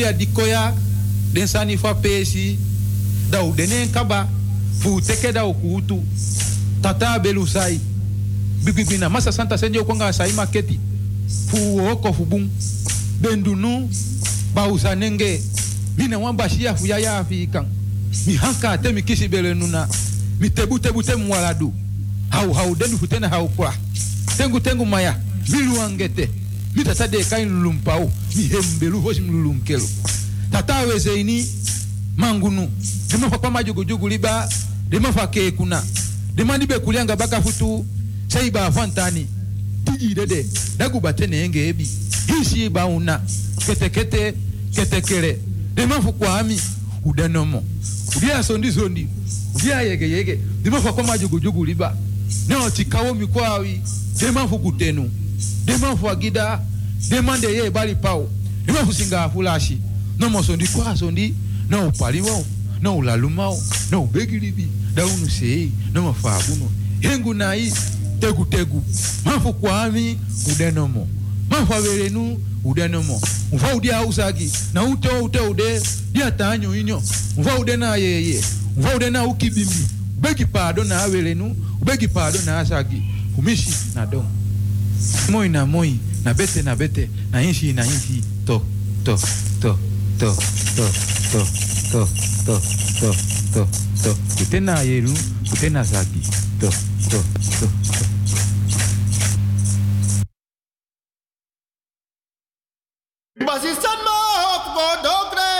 dat di koya den sani fa pesi da u denen kaba fu teke da ukutu tata belu sai bibibina masa santa anga konga sai maketi fu oko fu bun bendunu ba mi ne wan bashia fu yaya ya fi kan mi hanka te mi kisi bele nuna mi tebu tebu te mwaladu hau hau dendu fu tena hau kwa. Tengu tengu maya mi luangete mi tata de kain lulumpau yembelu voshimlulunkelo tatawezeini mangunu. Limafakwa majugujugu liba limafakekuna limanibe kulyanga bakafutu seiba afantani. Tijidede dagubatenenge ebi. Isiibauna ketekete ketekele limafukwami udanomo ulyasondizondi ulyayegeyege limafakwa majugujugu liba. Neotikawo mikwawi limafu kutenu. Limafu agida demande ye bali pao nimekusinga afulashi nomosondi kwasondi noupaliwao noulalumao noubegilibi daunuseyi nomafabuno hengu nayi tegutegu mafu kwami udenomo mafu averenu udenomo mva udia ausagi na ute ute ude dia tanyo inyo mva ude na yeye mva ude na ukibimbi ubegi pado na averenu ubegi pado na asagi umishi na domo moi na moi na bete na bete na inshi na inshi to to to to to to to to to to to ute na yeru ute na sagi to to to to Basistan ma hop go dogre.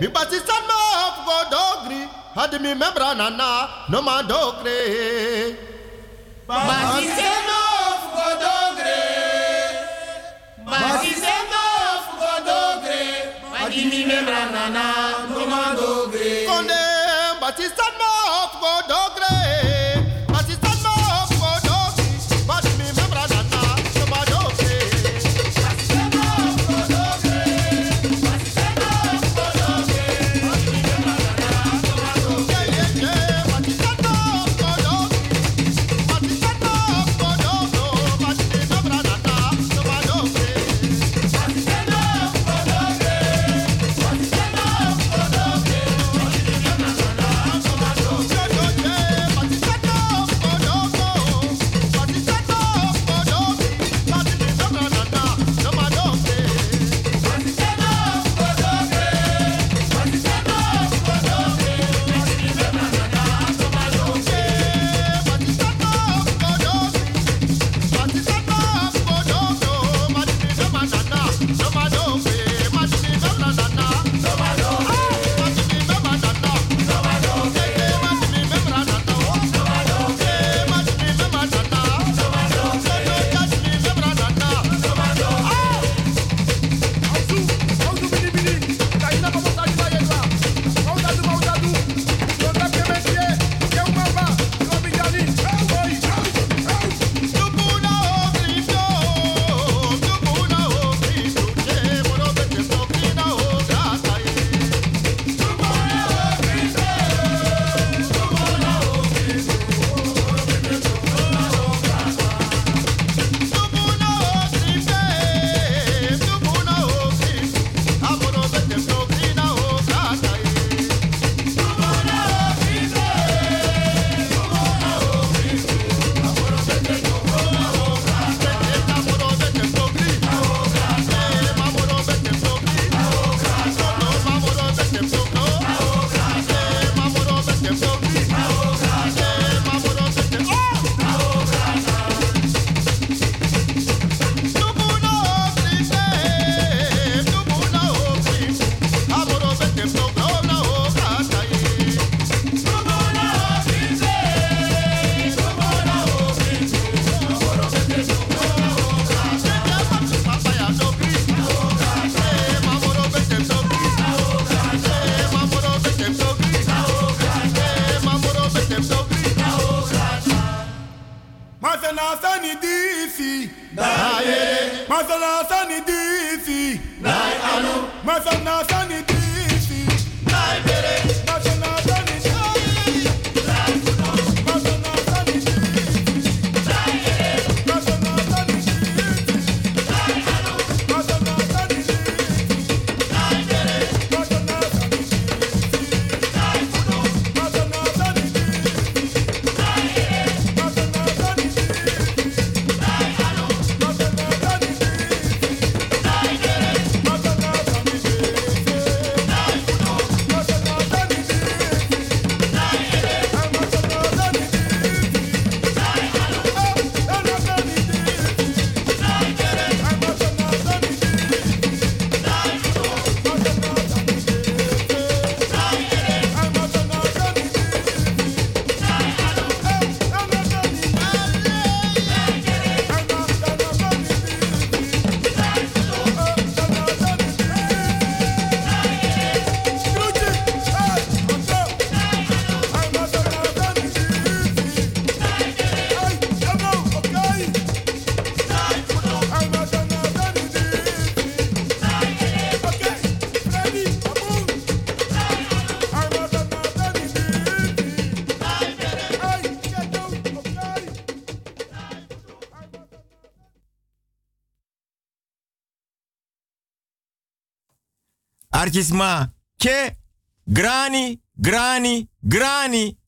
Mi basistan ma hop go dogri. Hadi mi membra nana no ma dogre. Basistan Masisema voor dogre, madimi memranana, maar dogre. Konde, Batista mo fuko dogre. Archisma. Ke. Grani, grani, grani.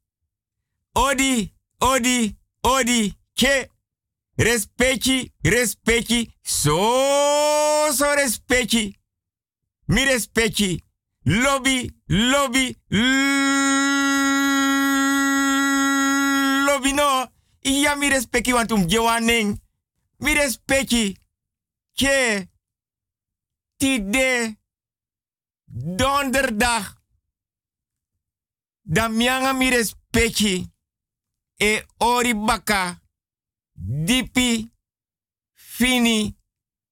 Odi, odi, odi. Ke. Respecti, respecti. So, so respecti. Mi respecti. Lobby, lobby, lobby no. Ja, mi respecti want um gewaning. Mi respecti. Ke. Tide. Donderdag. Da mianga mi respecti. E ori baka. Dipi. Fini.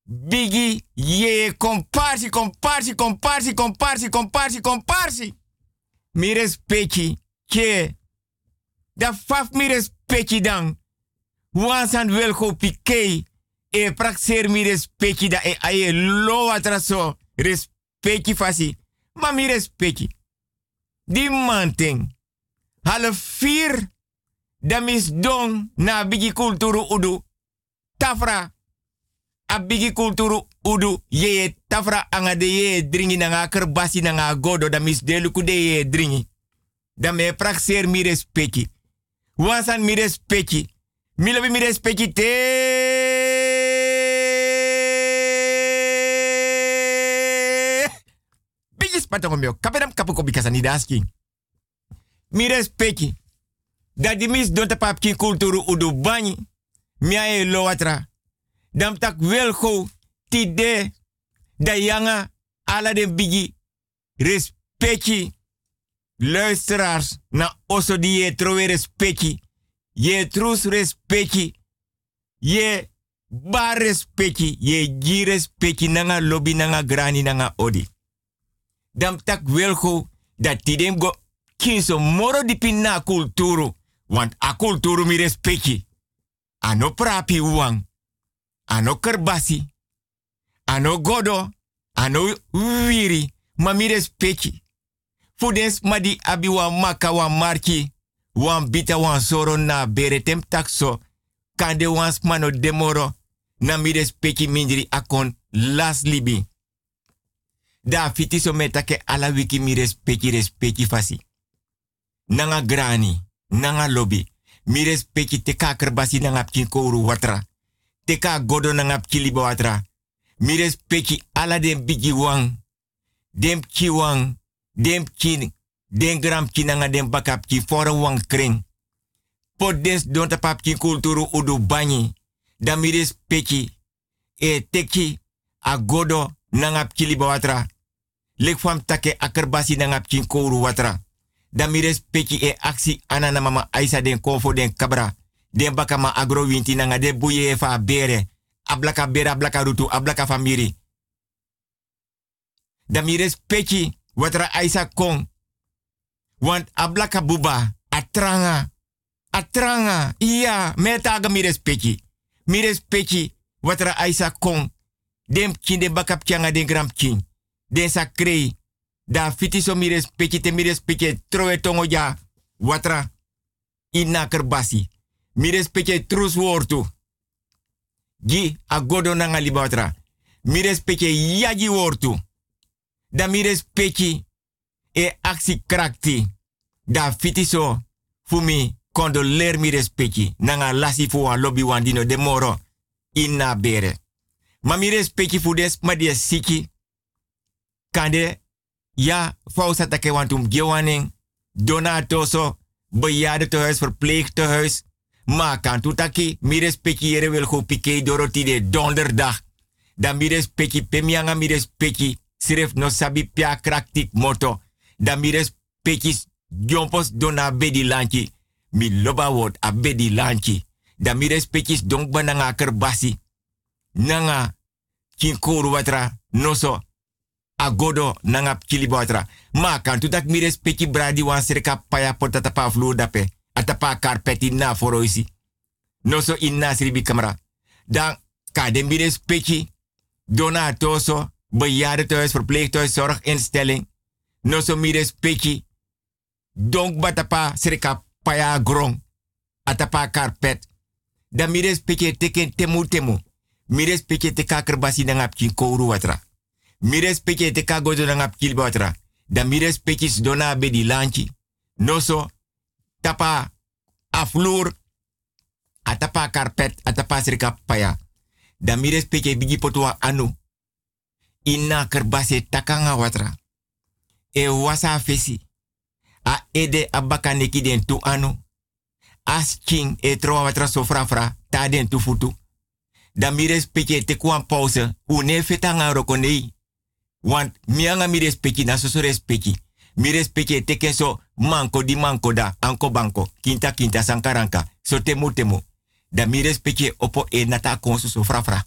Biggie, ye, comparsi, comparsi, comparsi, comparsi, comparsi, comparsi. Mi respecti, ke. Da faf mi respecti dan. Wansan wel go pike. E praxer mi respecti da e aye lo atraso. Respecti fasi. Ma mi. Di manting. Half vier. Don na bigi kulturu udu. Tafra abigi kulturu udu ye tafra anga de dringi nanga kerbasi nanga godo da mis de ye dringi. Da me praxer mi respecti. Wansan mi respecti. Mi lobi mi respecti. Bigi spatongo mio. Kapedam kapuko bikasa ni daski. Mi respecti. Da di mis don tapapki kulturu udu bani. Mi ae lo watra dam tak wel go tide da yanga ala de bigi respecti luisteraars na oso di je trowe respecti je trus respecti je ba respecti je gi respecti nanga lobby nanga grani nanga odi dam tak wel go dat tidem go kinso moro di want a kulturu mi respecti. Ano prapi wang ano kerbasi, ano godo, ano wiri, mamire speki. Fudens madi abi wa maka wa marki, wan bita wan soro na bere tem takso, kande wan smano demoro, na mire speki mindri akon las libi. Da fiti so metake ala wiki mire speki respeki fasi. Nanga grani, nanga lobby, mire speki te kakerbasi nanga pkin kouru watra teka godo na ngap kili bawatra. Mires peki ala den bigi wang. Dem ki wang. Dem ki. Den gram ki nanga den bakap ki fora wang kring. Pot dens don tapap ki kulturu udu banyi. Da mires peki. E teki. A godo na ngap kili bawatra. Lek fam take akerbasi na ngap kin kouru watra. Da mires peki e aksi anana mama aisa den konfo den kabra den baka ma agro winti nanga de buye fa bere. Ablaka bere, ablaka rutu, ablaka famiri. Da mires pechi, watra aisa kong. Want ablaka buba, atranga. Atranga, iya, meta aga mires pechi. Mires pechi, watra aisa kong. Dem kin de bakap den gram. Den krei. Da fiti so mires pechi te pechi troe tongo. Watra, ina kerbasi mi respecte trus wortu. Gi agodo nanga libatra. Mi respecte yagi wortu. Da mi e aksi krakti. Da fitiso fumi condoler mi respecte. Nanga lasi fu a lobby wandino de moro. Inna bere. Ma mi respecte fu des ma die siki. Kande ja fausa take wantum gewaning. Donatoso. Bejaardentehuis, verpleegtehuis Ma kan tutaki, mi respecti yere wil go pike doroti de donderdag. Dan mi respecti pemianga mi respecti siref no sabi pia kraktik moto. Dan mi respecti jompos dona bedi lanchi. Mi loba word a bedi lanchi. Dan mi respecti donk bananga kerbasi. Nanga kinkoru watra noso. Agodo nanga kili watra. Ma kan tutak mi respecti bradi wan serka paya potata pa vloer dape atapa karpeti na foroisi. No so in nasribi kamera. Dan ka den bide speki. Donatoso. Bejaardentehuis, verpleeghuis, zorginstelling. No so mire speki. Donk batapa sreka paya grong. Atapa karpet. Dan mire speki teken temu temu. Mire speki te kakerbasi na ngapkin kouru watra. Mi respecte te kago do ngap kilbatra. Da mi respecte be di lanchi. Noso tapa afloer. Atapa carpet, atapa srika paya. Da mi bigi potwa anu. Inna kerbase takanga watra. E wasa fesi. A ede abaka neki den tu anu. As king e troa watra sofra fra ta den tu futu. Da mi te kwan pause. Une fetanga rokonei. Want mianga mi respecti na so so respecti. Mi respecti teken so manko di manko da anko banko. Kinta kinta sankaranka. So temu temu. Da mi respecti opo e nata konsu so fra fra.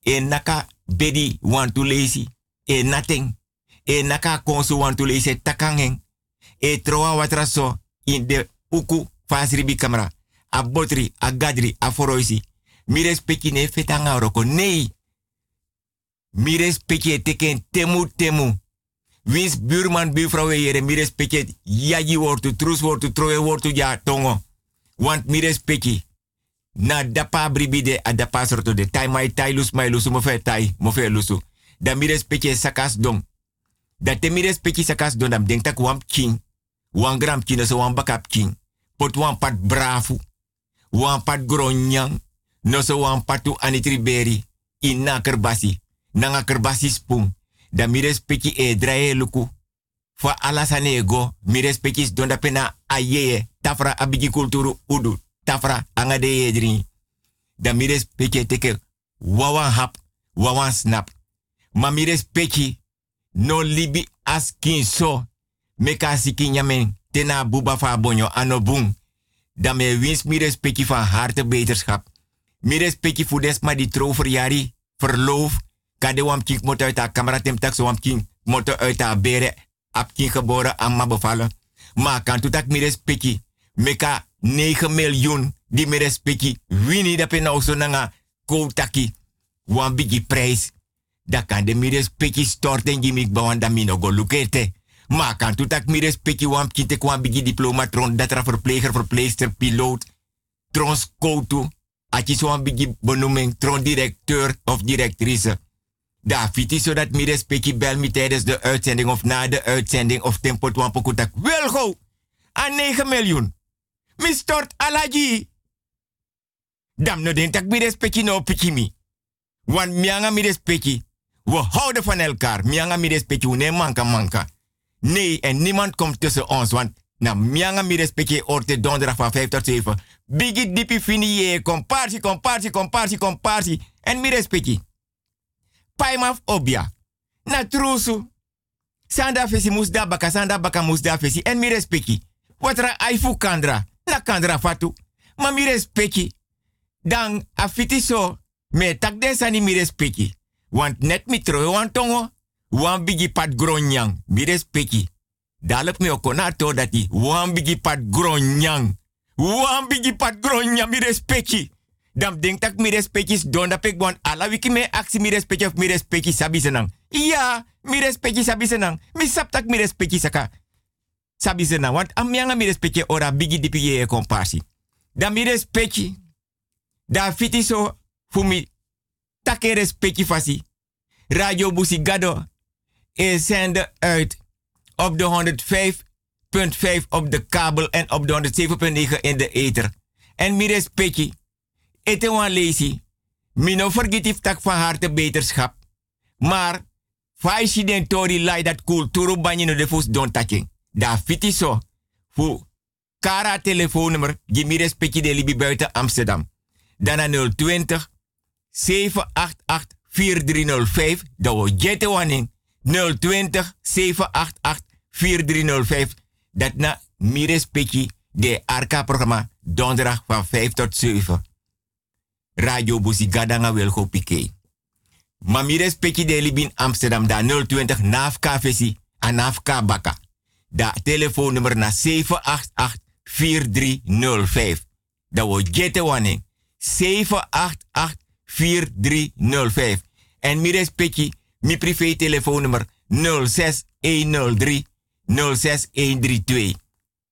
E naka bedi want to lazy. E nothing. E naka konsu want to lazy takangen. E troa watra so in de uku fasribi kamera. A botri, a gadri, a foroisi. Mi respecti ne fetanga roko. Nee. Mi respecte teken temu temu. Wins buurman, buurvrouw jere, mi respecte yaji wortu, trus wortu, troe wortu ja tongo. Want mi respecte. Na dapa bribide a dapa sorto de tai mai tai lus mai lusu mo fe tai, mo fe lusu. Da mi respecte sakas dong. Da te mi respecte sakas dong dam denk tak wam king. Wan gram king so wan bakap king. Pot wan pat brafu. Wan pat gronyang. No so wan patu anitriberi. Inna kerbasi nanga kerbasi spung. Da mi respecti e drae luku. Fa alasane ego, mi respecti donda pena ayeye, tafra abigi kulturu udu, tafra angade edri. Da mi respecti teke wawan hap, wawan snap. Ma mi respecti no libi askin so, meka siki nyamen, tena buba fa bonyo ano bung. Da me wins mi respecti van harte beterschap. Mi respecti fu des ma di troverjari, verloof, Kade wam kink moto uit haar camera tem tak so wam kink uit haar bere. Ap kink geboren amma bevallen. Maar kan toetak mi respecti. Meka 9 miljoen di mi respecti. Wini dat nou so nanga koutaki. Wan bigi prijs. Da kan de mi respecti storten gimik bawan da mi no go lukete. Maar kan toetak mi respecti wam kinte kwan bigi diploma tron datra verpleger, verpleegster, piloot. Tron skoutu. Atje wan bigi benoeming tron directeur of directrice. Da fiti zodat mi respecti bel mi tijdens de uitzending of na de uitzending of tempo twampokutak. Wel go! Aan 9 miljoen. Mi stort alaji. Dam no den tak mi respecti no pikimi. Want mianga mi respecti. We houden van elkaar. Mianga mi respecti. Manka manka. Nee, en niemand komt tussen ons. Want na mianga mi respecti orte donderdag van 5 tot 7. Bigi dipi fini ye. Comparsi, comparsi, comparsi, comparsi. En mi respecti paimaf obia. Na trusu. Sanda fesi musda baka, sanda baka musda fesi. En mi respecti. Watra aifu kandra. Na kandra fatu. Ma mi respecti. Dan afiti so. Me tak den sani mi respecti. Want net mi troe wan tongo. Wan bigi pat gronyang. Mi respecti. Dalek mi okona to dati. Wan bigi pat gronyang. Wan bigi pat gronyang mi respecti. Dan denk tak mi respectis don da pek bon ala wiki me aksi mi respecti of mi sabi senang. Iya, mi respecti sabi senang. Mi sap tak mi respecti saka. Sabi senang, want am yanga mi respecti ora bigi dipi ye komparsi. Dan mi respecti. Da fiti so fu mi take respecti fasi. Radio Busigado is zender uit op de 105.5 op de kabel en op de 107.9 in de ether. En mi respecti ete wan lezi. Mino vergeet tak van harte beterschap. Maar, faisi den tori lai dat kulturu banyi no de fus don taking. Da fiti so. Fu kara telefoonnummer, mi respecti de libi buiten Amsterdam. Dan 020 788 4305. Dat jette waning. 020 788 4305. Dat na mi respecti de Arca-programma donderdag van 5 tot 7. Radio Busi Gadanga wil go pike. Mamires peki de libin Amsterdam da 020 nafka fesi en nafka baka. Da telefoonnummer na 788 4305. Da wo jete wane 788 4305. En mires peki mi privé telefoonnummer 06103 06132.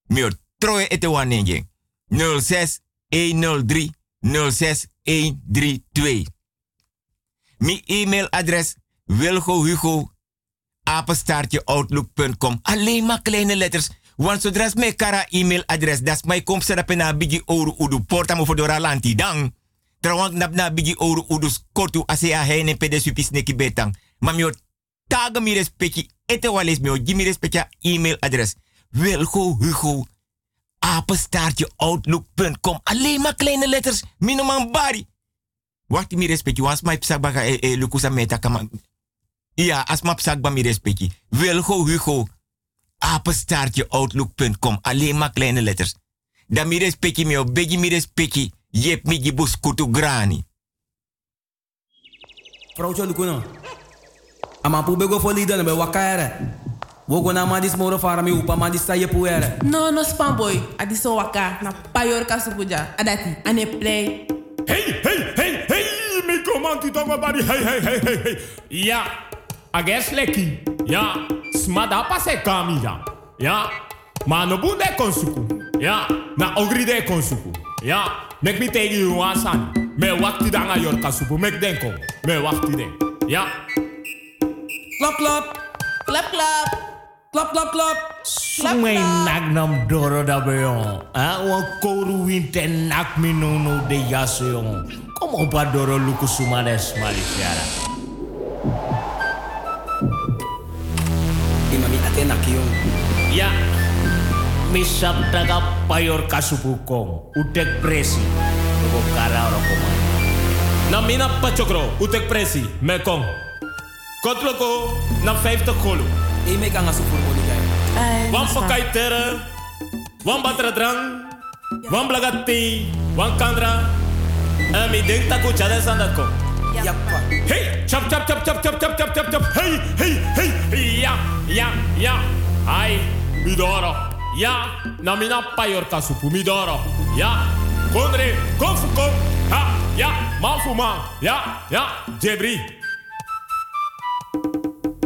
Mi troe ete wane 06103 06132. Mi e-mailadres Wilgo outlook.com. Alleen maar kleine letters. Want zodra is mijn kara e-mailadres, dat is mijn kom op na bigi oru udu porta mo fodora lanti dang. Trouwens, nap na bigi oru udu kortu ase a heine pede supis neki betang. Maar mi taga mi respecti, ete wales mi o mi respecti e-mailadres. Wilgo Hugo, apenstaartje outlook.com. Alleen maar kleine letters, minoman bari. Wacht mi respecti, wans my psak baga e, e lukusa meta kama. Ja, as ma psak ba mi respecti. Wilgo Hugo, apenstaartje outlook.com. Alleen maar kleine letters. Dan mi respecti mi o begi mi respecti. Jep mi gibus kutu grani. Vrouwtje Lukuno. Ama pu bego fo lida be wakaere. Wogo na madis moro fara mi upa madis sa yepu ere. No, no spam boy. Adiso waka na payor kasupuja. Adati, ane play. Hey, hey, hey, hey, mi komanti tongo bari. Hey, hey, hey, hey, hey. Ja, ages leki. Ja, smada pase kami ja. Ja, ma no bunde konsuku. Ja, na ogri de konsuku. Ja, mek mi tegi you wasan. Me wakti danga yor kasupu. Mek denko. Me wakti den. Ja. Klap, klap. Klap, klap. Klap, klap, klap. Sumay nagnam doro dabeyo. Ha? Wa koru winte nak minono de yasoyon. kom opa doro luku sumades malifiara. Imami atena kiyon. Ya. Misap daga payor kasubukong. Udek presi. Lugo kara rokoman. Namina pachokro. Udek presi. Mekong. Kotloko na 50 kolo. E me kanga su furbo ni gai. Wan pakai tere, wan batra drang, wan blagati, wan kandra. En mi denk taku chade. Yappa. Hey, chap chap chap chap chap chap chap chap chap. Hey, hey, hey. Ja, ja, ja. Ai, midoro. Ja, na mina payor kasupu midoro. Ja, kondre, konfu kom. Ha, ja, man fu man. Ja, ja, jebri.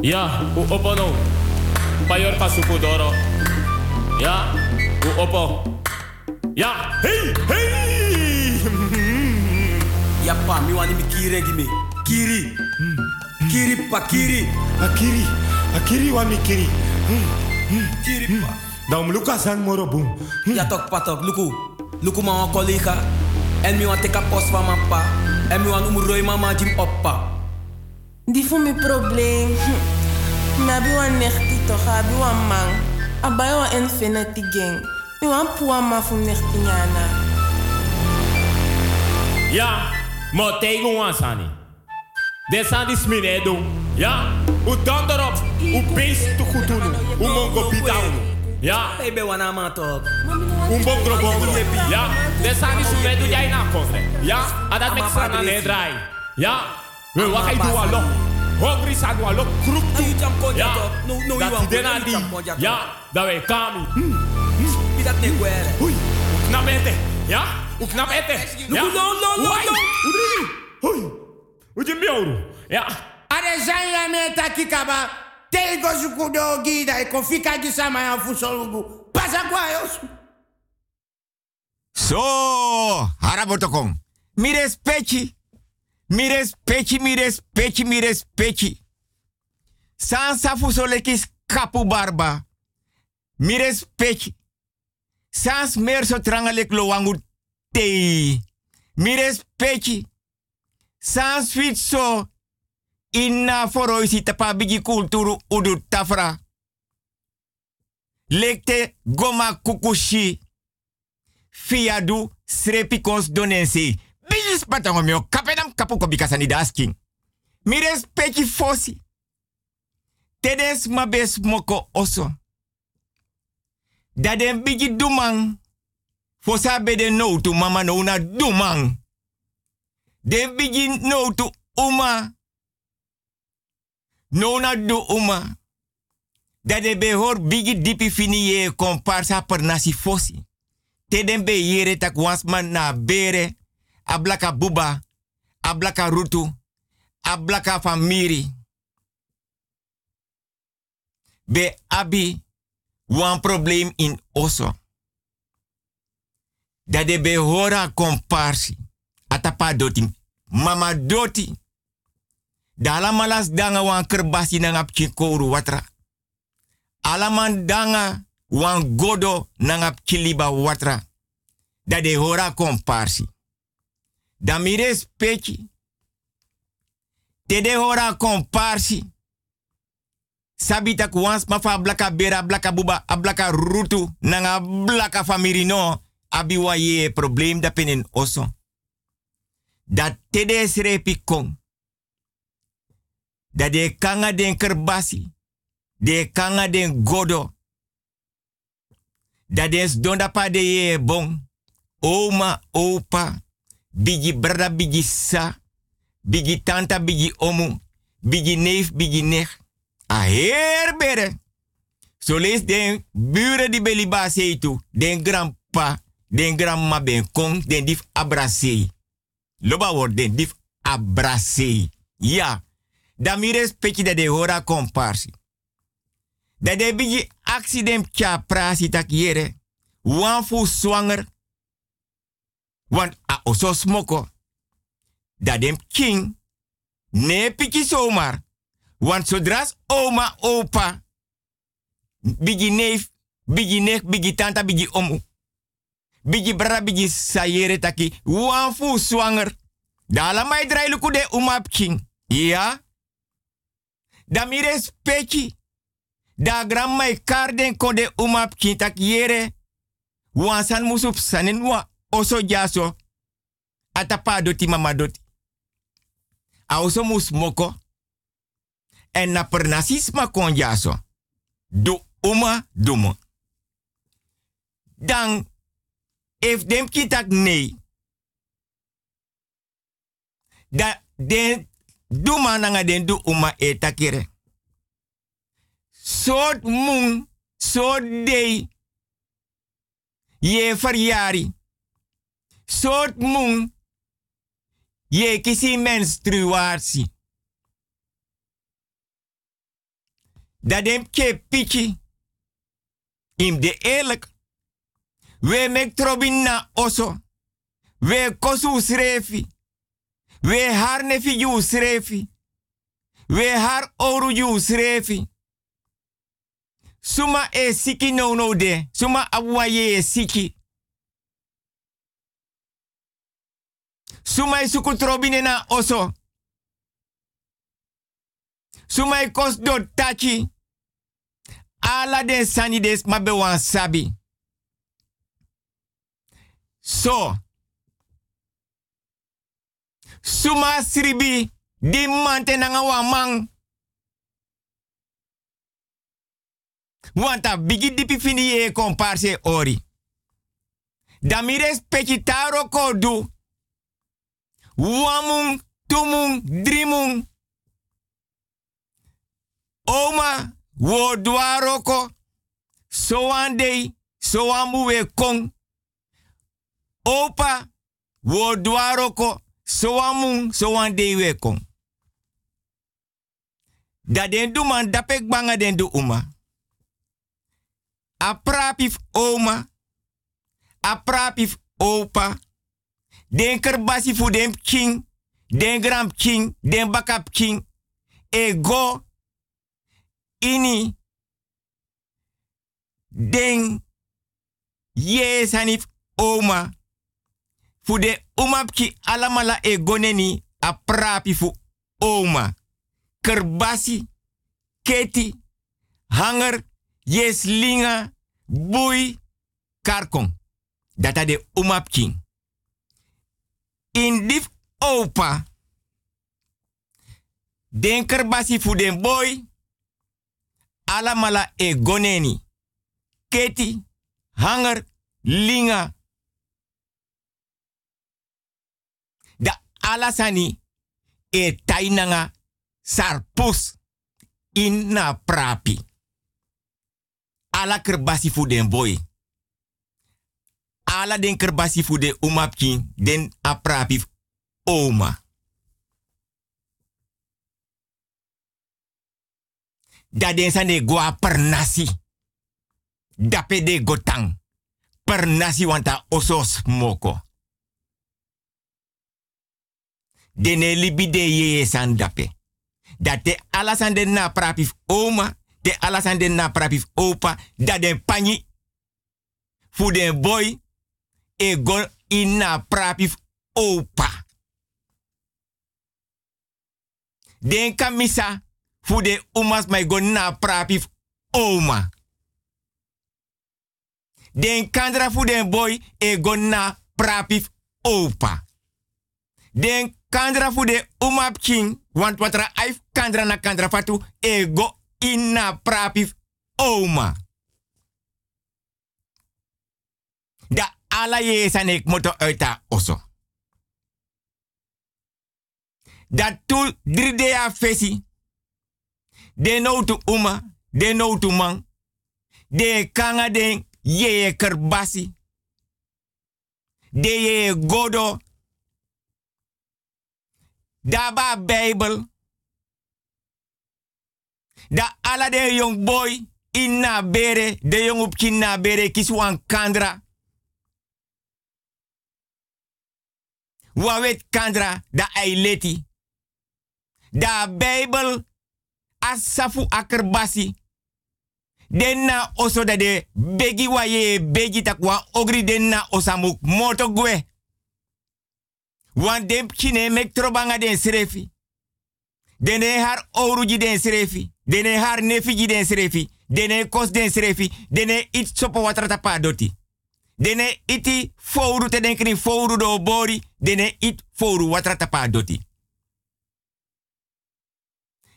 Ja, u opo no. Payor doro. Ja, u opo. Ja, hey, hey. Yappa, mi wani mi kiri gimi. Kiri. Kiri pa kiri. Akiri, akiri wa mi kiri. Kiri pa. Dan luka san moro boom. Ja tok patok, luku. Luku ma collega. En mi wan teka post van mijn pa. En mi wan umroi mama jim oppa. Die voor mijn probleem. Nabi wa nechti toch, abi wa man. Abai wa infinity gang. Mi wan puwa ma voor nechti nyana. Ja, mo tegen ons sani. Desa di smine edu. Ja, u erop? u beest te goed doen. U mongo bidaunen. Ja. Ik ben wana man toch. Un bongro bongro. Ja. Desa di smine die jij na kofre. Ja, adat mek sana nedrai. Ja. We wachten door al lok. Hongri zijn door op Kroep toe. Ja. Dat die den aan die. Ja. Dat wij kami. Dat niet kwere. Hm. Hoi. Knap. Ja. Hoe knap. Ja. No, no, no, no. Hoi. Ja. Ik kon fika gisama So, harabotokong. Mi respecti. Mi respecti, mi respecti, mi respecti. San safu solekis kapu barba. Mi respecti. Sans mer so trangalek lo wangu tei. Mi respecti. Sans fit so inna foro isi tapa bigi kulturu udu tafra. Lekte goma kukushi fiadu srepikons donensi. Bijis patango mio kapenam kapu ko bikasani dasking. Mi respecti fosi. Tedes mabes moko oso. Daden bigi dumang. Fosa bede no tu mama no na dumang. Den bigi no tu uma. No na du uma. Dade behor bigi dipi fini ye komparsa per nasi fosi teden be yere tak wansman na bere, ablaka buba, ablaka rutu, ablaka famiri. Be abi, wan probleem in oso. Dat de be hora komparsi, atapa doti, mama doti. Dala malas danga wan kerbasi nang ap watra. Alaman danga wan godo nang ap kiliba watra. Da de hora komparsi. Da mire speki. Te de hora komparsi. Sabita kuans mafa blaka bera blaka buba ablaka rutu nanga blaka famiri no abiwa ye problem da penen oso. Da tede srepi kong. Da de kanga den kerbasi. De kanga den godo. Da des donda pa de ye bon. Oma, opa. Bigi brada, bigi sa. Bigi tanta, bigi omu. Bigi neef, bigi nech. A heer bere. So lees den buren die beliba tu. Den grandpa, den grandma ben kong, den dif abrasei. Loba word den dif abrasei. Ja. Da mi dat de hora komparsi. Dat de bigi accident kya prasi tak fu zwanger. Want a oso smoko. Dat dem king. Ne piki zomaar. Want zodra oma, opa, bigi neef, bigi neef, bigi tanta, bigi omu, bigi brada, bigi sayere taki, wan fu zwanger. Dala mai draai luku de umap king. Ja? Da mi respecti. Da gram mai karden ko de umap king tak yere. Wan san musup sanen oso jaso. Atapa doti mama doti. A oso mus moko. En na per nasisma kon jaso. Do uma dumo. Dan, if dem kitak nee. Da den duma nanga den du uma etakere. Soort mung, soort dei. Ye verjari. Soort mung. Ye kisi menstruatie. dat dem ke pichi. Im de eerlijk. We mek trobin na oso. We kosu srefi. We har nefi ju srefi. We har oru ju srefi. Suma e siki no no de. Suma abwa ye e siki. Suma e suku trobine na oso. Suma e kos do tachi. Ala den sani des sabi. So. Suma sribi di mante nanga wan mang. Wanta bigi dipi fini ye komparse ori. Damires peki taro kodu. Wamung, tumung, drimung. Oma, wo dwaroko. So one day, so one we kong. Opa, wo dwaroko. So one so one day we kong. Da den du man dapek banga den du uma. A oma. A opa. Den kerbasi fu den king. Den gram king. Den bakap king. E go. Ini. Den. Yes oma. Fu de umapki alamala e goneni a prapi fu oma. Kerbasi. Keti. Hanger. Yes linga. Bui. Karkong. Data de umapking. In dif opa. Den kerbasi fu den boy. Alamala e goneni. Keti. Hanger. Linga. Da alasani e tainanga sarpus in na prapi. Ala kerbasi fu den boy. Ala den kerbasi fu de umapki den aprapi oma. Da den san de goa per nasi. Dape de gotang. Per nasi wanta osos moko. Dene libi de ye san dape. Dat de alasan den na prapif oma, de alasan den na prapif opa, dat de pani fu den boy e go in na prapif opa. Den kamisa fu de umas mai go na prapif oma. Den kandra fu den boy e go na prapif opa. Den kandra fu de umap king, want watra aif kandra na kandra fatu e go inna prapif oma. Da ala ye sanek moto uita oso. Dat tu dridea fesi. De no tu uma, de no tu man. De kanga den ye kerbasi. De ye godo. Daba Bijbel. Da ala de young boy inna bere, de young op kinna bere kiswan kandra. Wawet kandra da aileti. Da Bijbel asafu akerbasi. Denna oso da de begi wa ye begi takwa ogri denna osamuk moto gwe. Wan dem kine mek trobanga den serefi. Dene har oruji den serefi. Dene har nefiji den serefi. Dene kos den serefi. Dene it sopo watrata pa doti. Dene iti fouru te denkri fouru do bori. Dene it fouru watrata pa doti.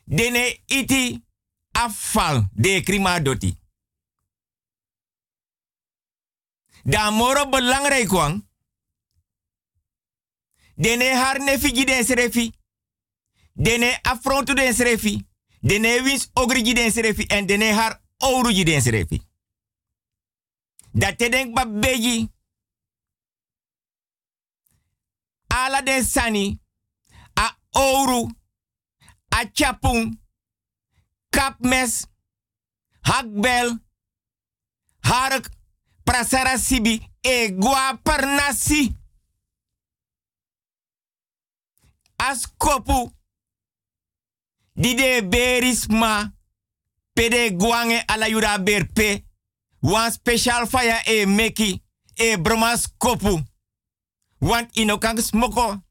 Dene iti afval de krima doti. Da moro belangrijk wang. Dene har nefiji den serefi. Dene afrontu den serefi. Dene wins ogrigi den serefi. En dene har ouruji den serefi. Dat te denk ba beji. Ala den sani. A ouro. A chapung. Kapmes. Hakbel. Hark. Prasara sibi. E gua parnasi. As kopu. Di de berisma. Pede guange ala yura berpe. Wan special fire e meki. E bromas kopu. Want ino kan smoko.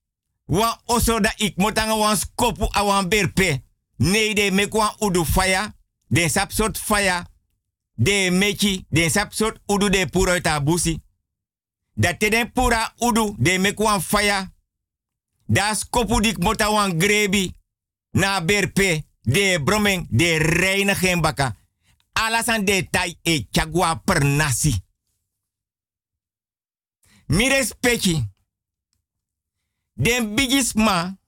Wan oso da ik motanga wan skopu a wan berpe. Nee de mek wan udu fire. Den sap sort fire. De meki. Den sap udu de puro eta busi. Dat te den pura udu de mek wan fire. Da skopu dik mota wan grebi. Na berpe. De broming. De reinigen baka. Alasan de tai e chagua per nasi. Mi respecti. Den bigisma.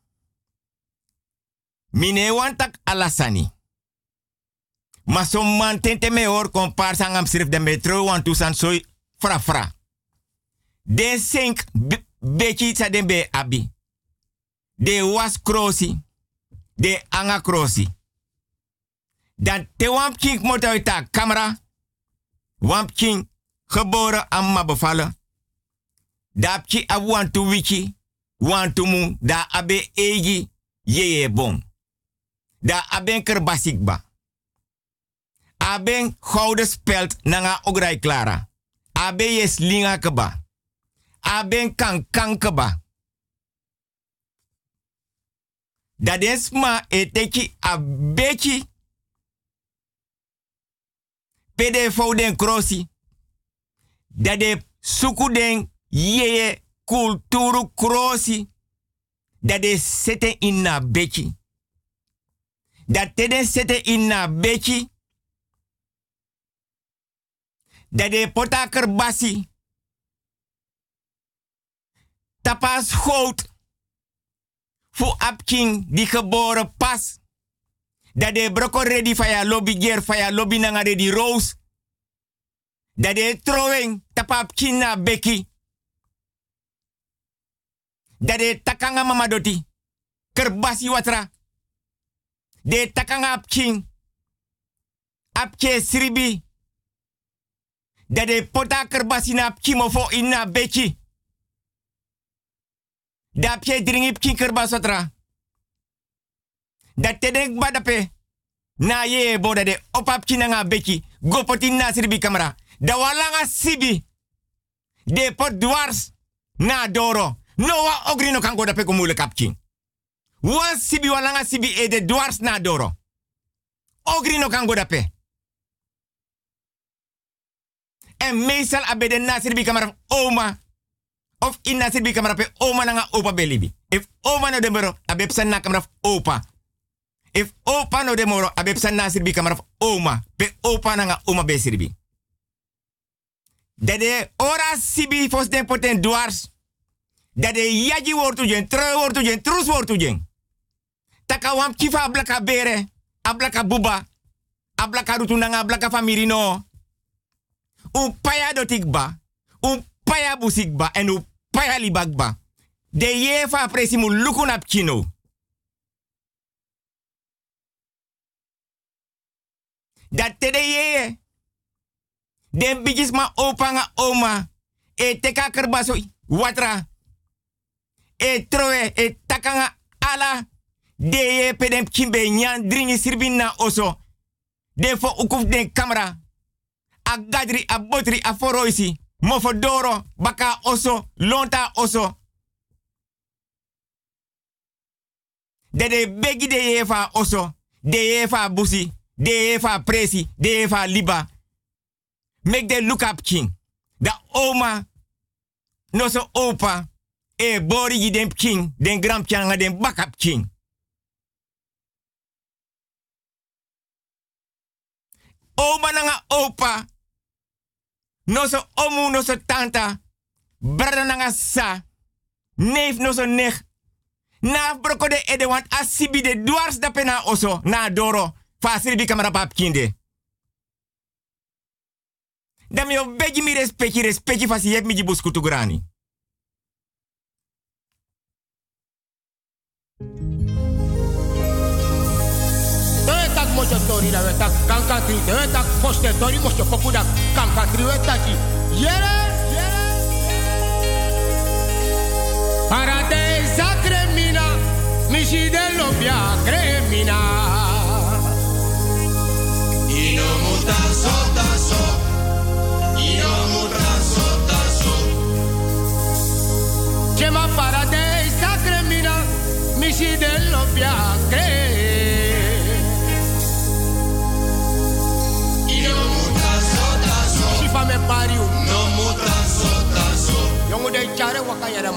Mine wantak alasani. Ma som man tente me or kompar sangam sirif de metro wan tusan soy fra fra. Den sink beki sa den be abi. De was krosi. De anga krosi. Te wamp king moet uit de camera. Wamp king geboren amma bevallen. Dapchi tu wichi. Wan tu mu da abe egi yeye bom. Da aben kerbasikba. Aben gouden speld nanga ograi klara. Abe yes linga keba. Aben kan kan keba. Dat is ma eteki abeki. Pede fo den krosi. Dat de suku den yeye kulturu krosi. Dat de sete in na beki. Dat den sete in na beki. Dat de potaker basi. Tapas goud. Fu apking die geboren pas. Dat de broko ready faya lobby ger faya lobby nanga ready rose. Dat de throwing tapap kina beki. Dat de takanga mama doti. Kerbasi watra. De takanga apking. Apke sribi. Dat de pota kerbasi na apkimofo inna beki. Dat je dringip kin kerbas watra. Dat te denk badape. Na ye boda de opap kinanga beki. Gopoti na sirbi kamera. Da walanga sibi. De pot dwars na doro. No wa ogri kango dape kumule sibi walanga sibi e de dwars na doro. Ogri no kango dape. En meestal abede na sirbi kamera oma. Of in na sirbi kamera pe oma nanga opa belibi. If oma no demoro abep san na kamera opa. If opa abep san na kamera oma. Pe opa oma be sirbi. Dede ora sibi fos den poten dwars. Dede yaji wortu jen, tre wortu jen, trus wortu jen. Taka wam kifa ablaka bere, ablaka buba, ablaka rutunanga, ablaka famiri no. U paya dotikba, u paya busikba, en u paya libakba. De yefa presi mu lukun ap kino. Dat te de ye. Den bigis ma opa oma. E teka kerbaso watra. E troe e takanga ala. De ye pedem kimbe nyan dringi sirbin na oso. De fo ukuf den kamera. A gadri, a botri, a. Mofodoro, baka oso, lonta oso. De de begi de ye fa oso. De busi. De ye fa presi. De ye fa liba. Make the look up king. Da oma. No so opa. E bori den king. Den gram kyanga den backup king. Oma nanga opa. No so omu no so tanta. Brada nanga sa. Neef no so nech. Na broko de ede want asibi de dwars da pena oso. Na doro. Fasiri bi kamera pap kinde. Dan yo begi mi respecti, respecti fasi yep mi di buskutu grani. tak mojo tori da tak kanka tri te tak poste tori mojo poku da kanka tri taki yere paradise cremina misi de lobia pariu. No muta sota so. Yongu de chare wakaya da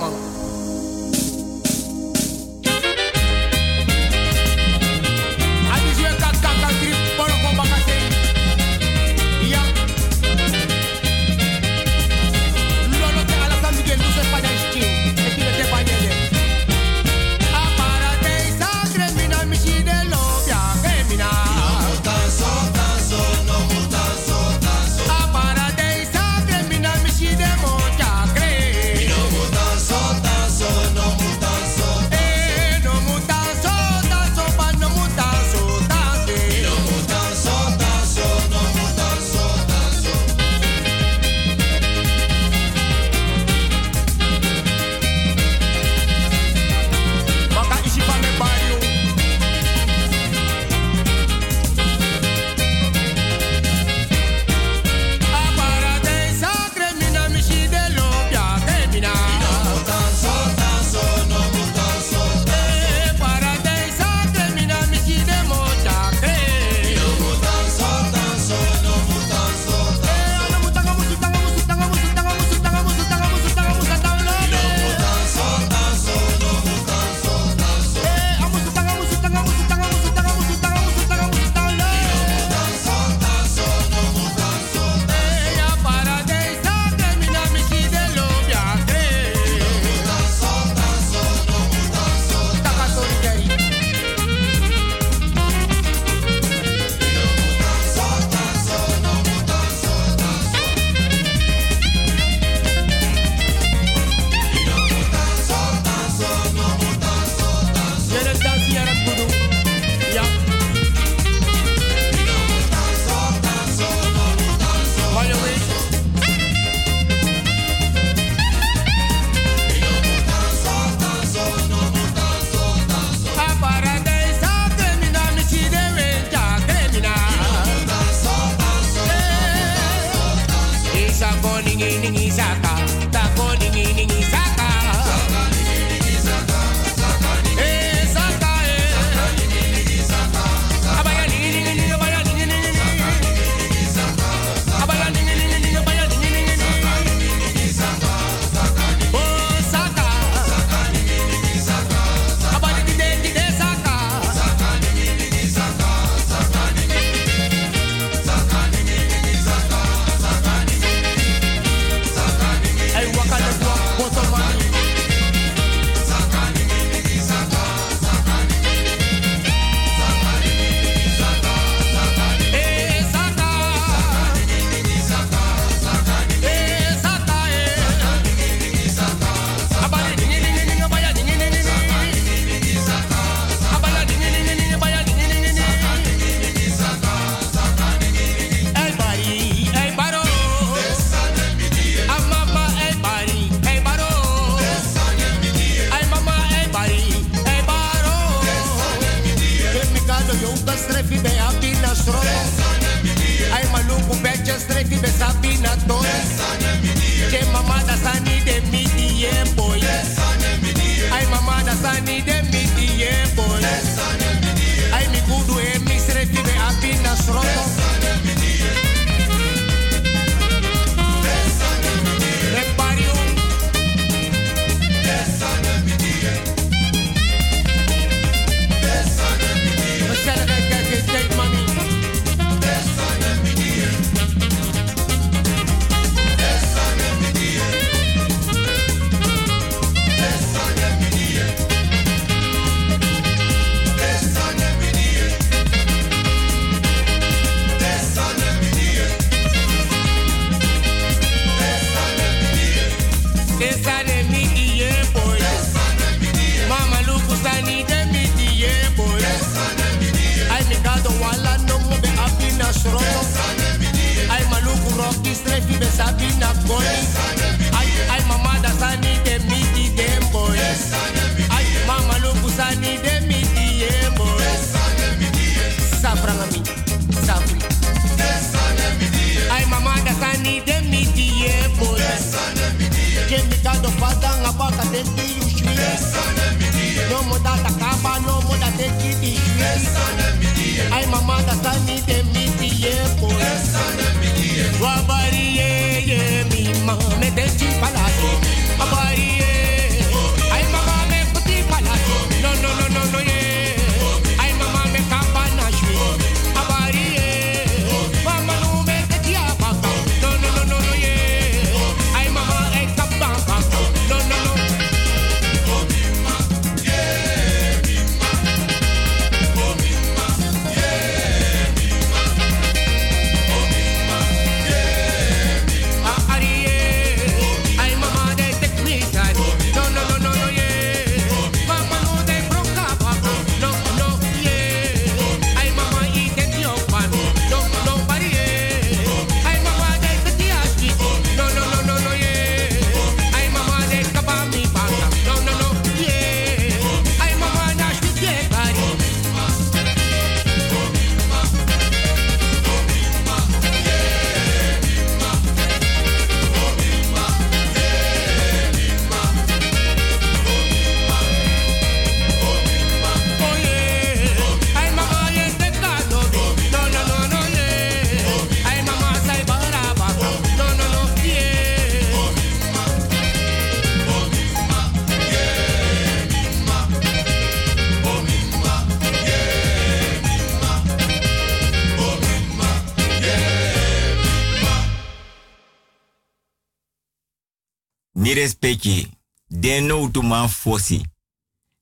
fosi.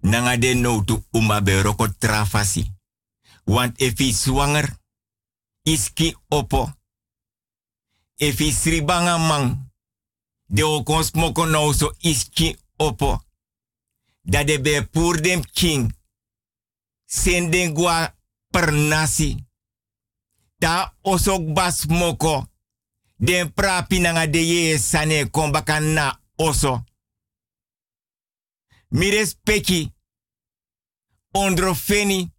Nanga den no tu uma be roko trafasi. Want if hij zwanger, iski opo. Hij sribanga man, de okon smoko no so iski opo. Dat de be pour dem king. Senden gua per nasi. Ta osok bas moko. Den prapi nanga de ye sane kombaka na oso. Mi respecti. Ondro feni.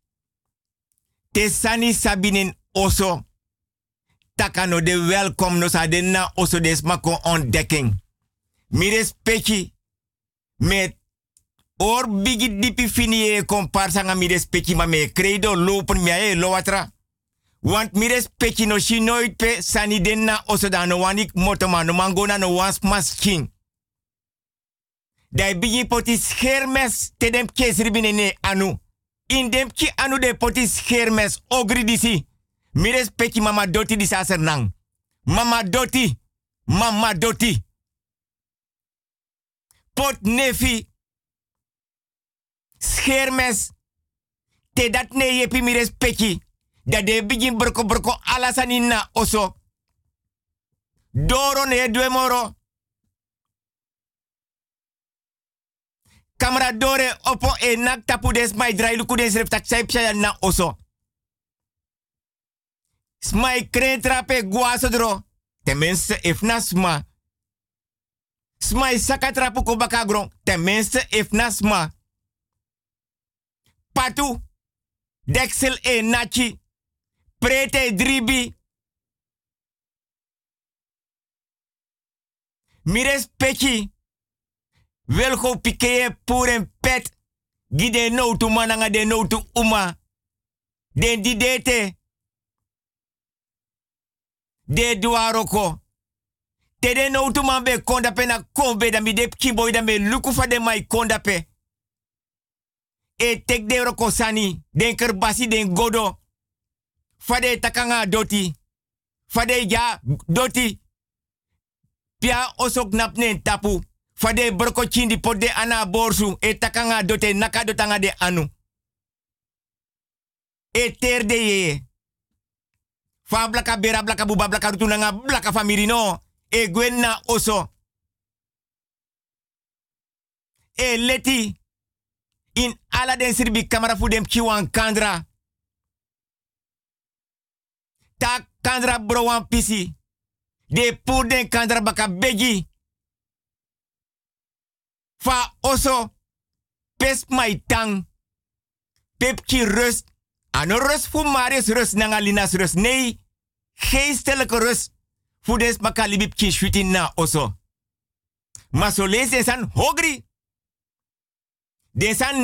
Te sani sabinin oso. Takano de welkom no sa oso des mako ontdekking. Mi. Met or bigi dipi fini e komparsa nga mi respecti ma me credo lopen mi watra. Want mi respecti no shi pe sani den na oso da no wanik motoma no mangona no wans mas king. Dai bigi poti schermes te dem kesri anu. In ki anu de poti schermes ogri disi. Mi respecti mama doti di nang. Mama doti. Mama doti. Pot nefi. Schermes. Te dat ne yepi mi respecti. Dat de begin broko broko alasani na oso. Doro ne dwe moro. Kamera dore opo e nak tapu des mai drai na oso. Smai kren trape guaso dro. Tenminste if na sma. Smai saka trapu ko. Patu. Deksel e nachi. Prete dribi. Mires peki. Welgo pikeye puren pet. Gide no tu mananga de no tu uma. Den di dete. De duaroko. Tede no tu man be na kombe da mi de kiboy da me luku fa de mai. E tek de roko sani. Den kerbasi den godo. Fade takanga doti. Fade ja doti. Pia osok napne tapu. Fade broko chindi pode ana borsu. E takanga dote naka dotanga de anu. E terde ye. Fa blaka bera blaka buba blaka rutunanga blaka famiri no. E gwen oso. E leti. In ala den sirbi kamera fu dem kiwan kandra. Ta kandra bro wan pisi. De pour den kandra baka begi. Fa oso. Pes mai tang. Pep ki rust. Ano rust maris rust nanga linas rust. Nee. Geestelijke rust. Fu des baka libip ki shwitin na oso. Maar zo je san hogri. Den san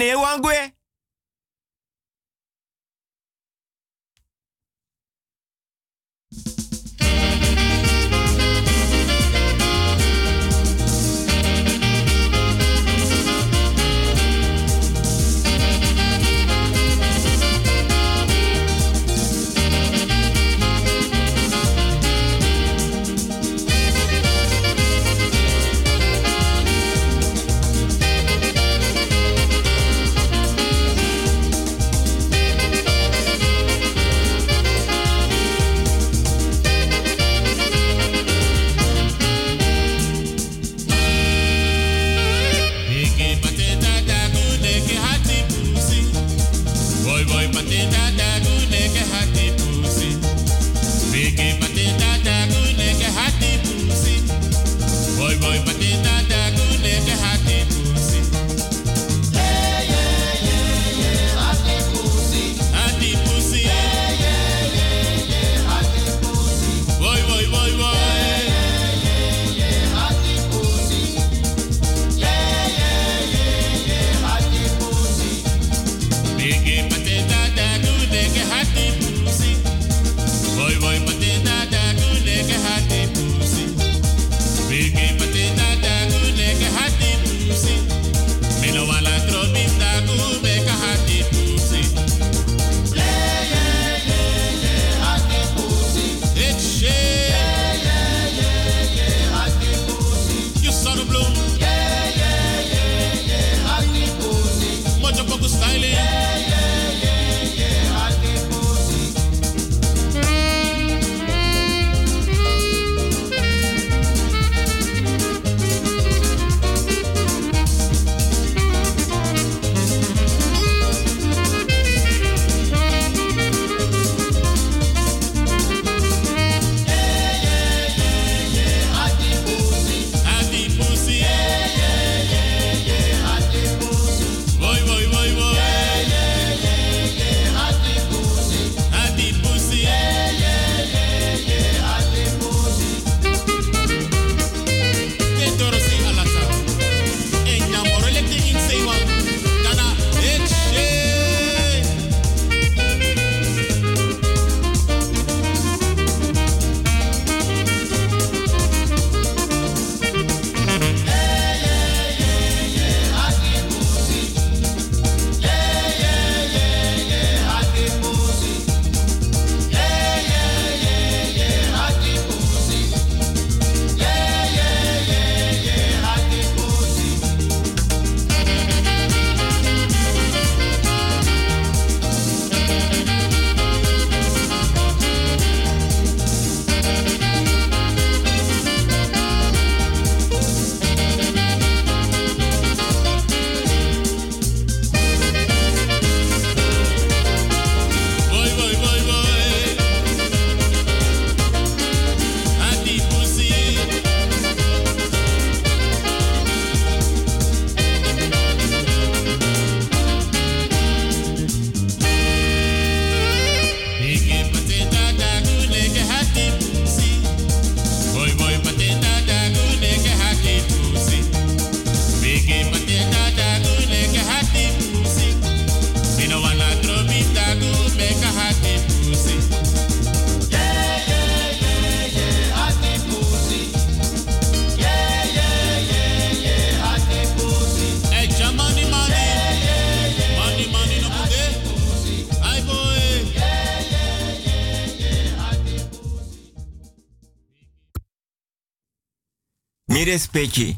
Mi respecti.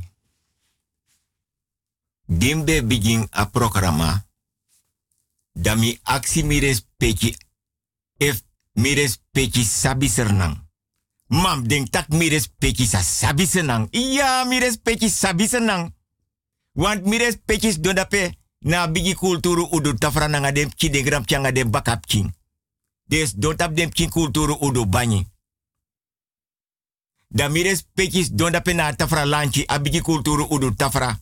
Dimbe begin a programma. Da mi aksi mi respecti. If mi respecti sabi sernang. Mam denk tak mi respecti sa sabi senang. Ja, mi respecti sabi senang. Want mi respecti dondape na bigi kulturu udu tafra nanga dem ki de gram changa dem bakap king. Des don tap dem king kulturu udu banyi. Da mi respecti dondape na tafra lanchi abigi kulturu udu tafra.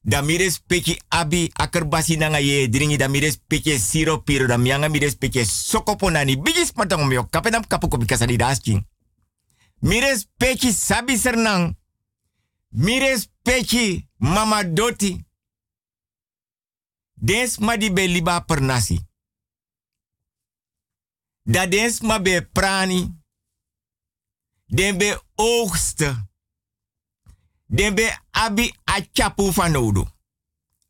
Da mi respecti abi akerbasi nanga ye dringi da mi respecti siro piro da mianga mi respecti sokopo nani bigi spatang mio kapenam kapuko bikasa di dasking. Mi respecti sabi sernang. Mi respecti mama doti. Des ma di be liba per nasi. Da des ma be prani. Den be oogsten. Den be abi a chapu van.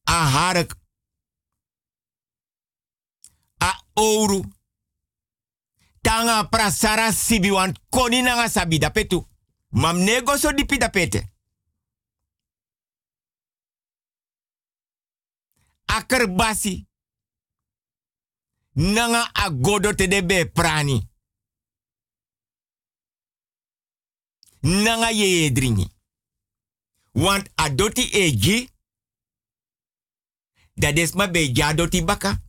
A hark. A ouro. Tanga prasara sibi wan koni nanga sabi da petu. Mam nego so dipi da pete. Akerbasi. Nanga agodo te de be prani. Nanga ye dringi. Want adoti eji. Da desma be jadoti baka.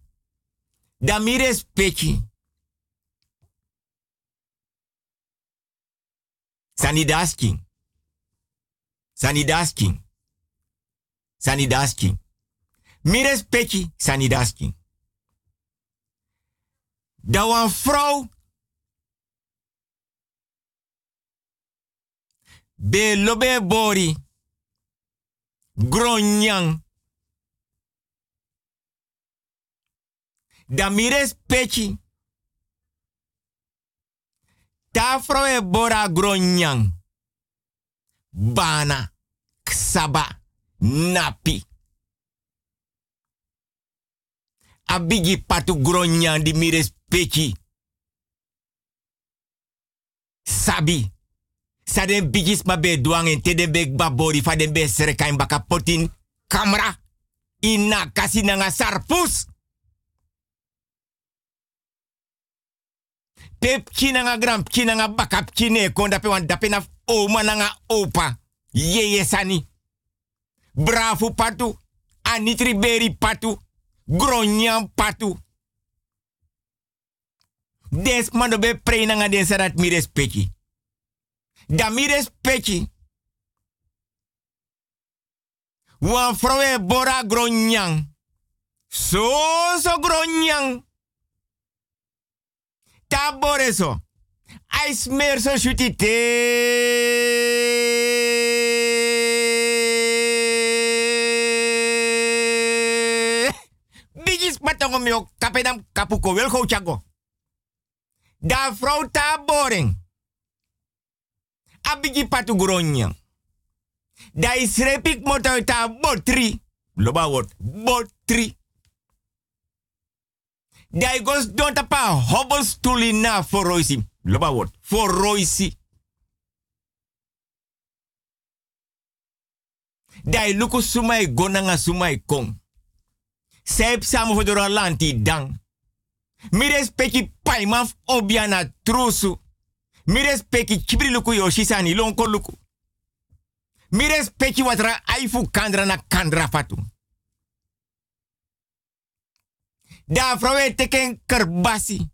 Da mi respecti. Sanidasking. Sanidasking. Sanidasking. Mi respecti sanidasking. Da wan vrouw be lobe bori. Gronyang da mi respecti ta vrouw e bora gronyang bana ksaba napi. Abigi patu gronyang di mi respecti sabi sa den bigis ma duang en te den babori fa den be sereka in baka potin kamera ina kasi nanga sarpus. Pep nanga gram nanga bakap kine kon dape wan dape na oma opa. Yeye sani. Brafu patu anitri beri patu gronyan patu. Des mando be pre nanga den sarat mi respecti da mi respecti. Wan frowe bora gronyang. So so gronyang. Ta bore so. I smear so shutite. Bigis mio kapedam kapuko wel go chago. Da vrouw ta boring abigi patu. Da is repik moto ta botri. Loba wot botri. Da gos don tapa hobos tuli na foroisi. Loba wot foroisi. Da luku sumai gonanga sumai kong. Sep samu fodora lanti dang. Mi respecti paimaf obiana trusu. Mi respecti kibri luku yo shisani lonko luku. Mi respecti watra aifu kandra na kandra fatu. Da vrouwe teken kerbasi.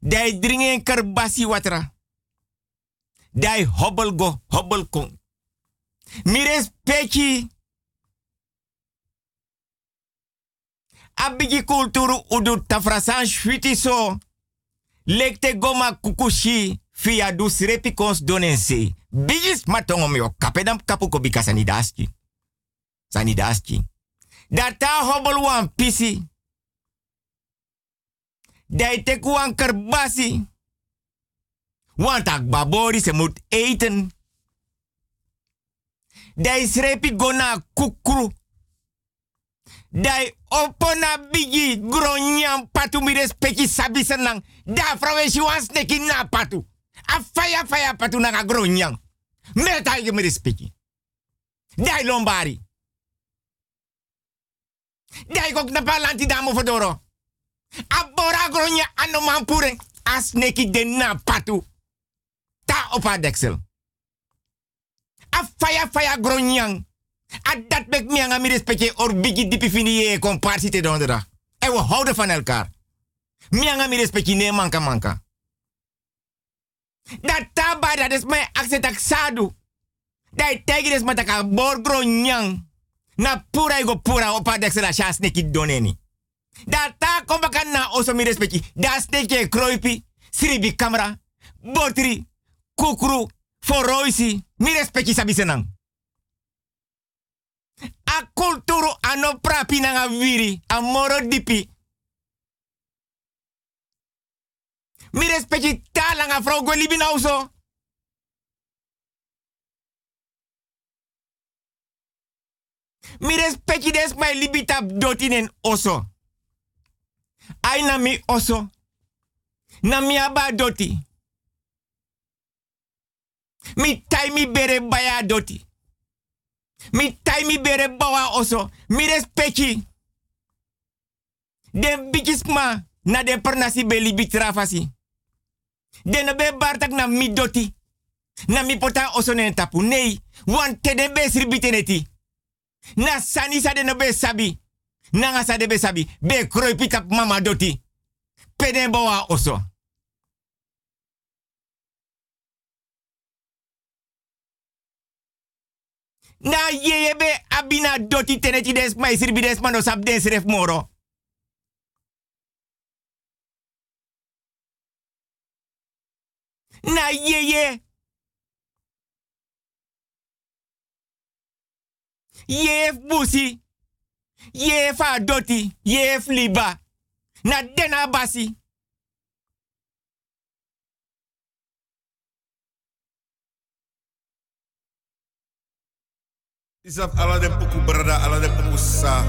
Dai dringen kerbasi watra. Dai hobbel go, hobbel kon. Mi respecti. Abigi kulturu udu tafrasan shwiti so. Lekte goma kukushi via dus repikons donense. Bigis matongom yo kapedam kapuko bika sanidaski. Sanidaski. Data hobel wan pisi. Dai tek wan kerbasi. Want se moet eten. Dai srepi gona kukru. Dai opona bigi gronyam patu mi respecti sabi senang. Da frawe si wan na patu. A faya patu nanga gronyam. Merta je me respecti. Dai lombari. Dai kok na palanti damo fodoro. Abora gronya ano mampure. As neki den na patu. Ta opa deksel. A faya faya gronyang. A dat mek mi anga mi respecte or bigi dipi fini ye komparsi te dondera. En we houden van elkaar. Mi anga mi respecte ne manka manka. Dat taba dat is mijn accetak sadu. Dat tegi des mataka borgro nyang. Na pura igo pura opa dekse la chas neki doneni. Dat ta kombakan na oso mi respecti. Dat steke kroipi. Sribi kamera. Botri. Kukru. Foroisi. Mi respecti sabi senang. A kulturu ano prapi nanga viri. A moro dipi. Mi respecti talanga vrouw Gwelibi zo. Mi respecti des my libita dotinen oso. Ai na mi oso. Na mi doti. Mi tai mi bere baya doti. Mi tai mi bere bawa oso. Mi respecti. Den bikis ma na den pernasi be libi trafasi. Den be bartak na mi doti. Na mi pota oso nen tapu. Nee, want te den be sribiteneti. Na sani sa den be sabi. Nanga sa de be sabi. Be kroi pitap mama doti. Peden bawa oso. Na yeye be abina doti teneti des mai sirbi des mano sab des moro. Na yeye. Yef busi. Yef a doti. Yef liba. Na dena basi. Isaf ala den poku brada, ala den poku sa.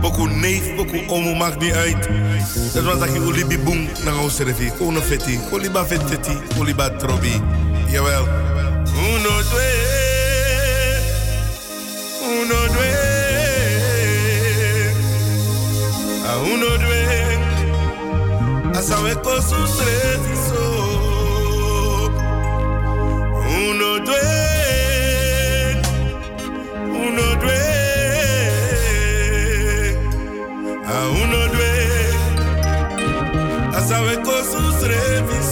Poku neef, poku omu, maakt niet uit. Dat was dat je ulibi boom na ons revi. Kono feti, koliba feteti, koliba trobi. Jawel. Uno, dwe. Uno, dwe. A uno, dwe. Asa we kosu trevi so. Uno, dwe. A uno due a sabe con sus revisores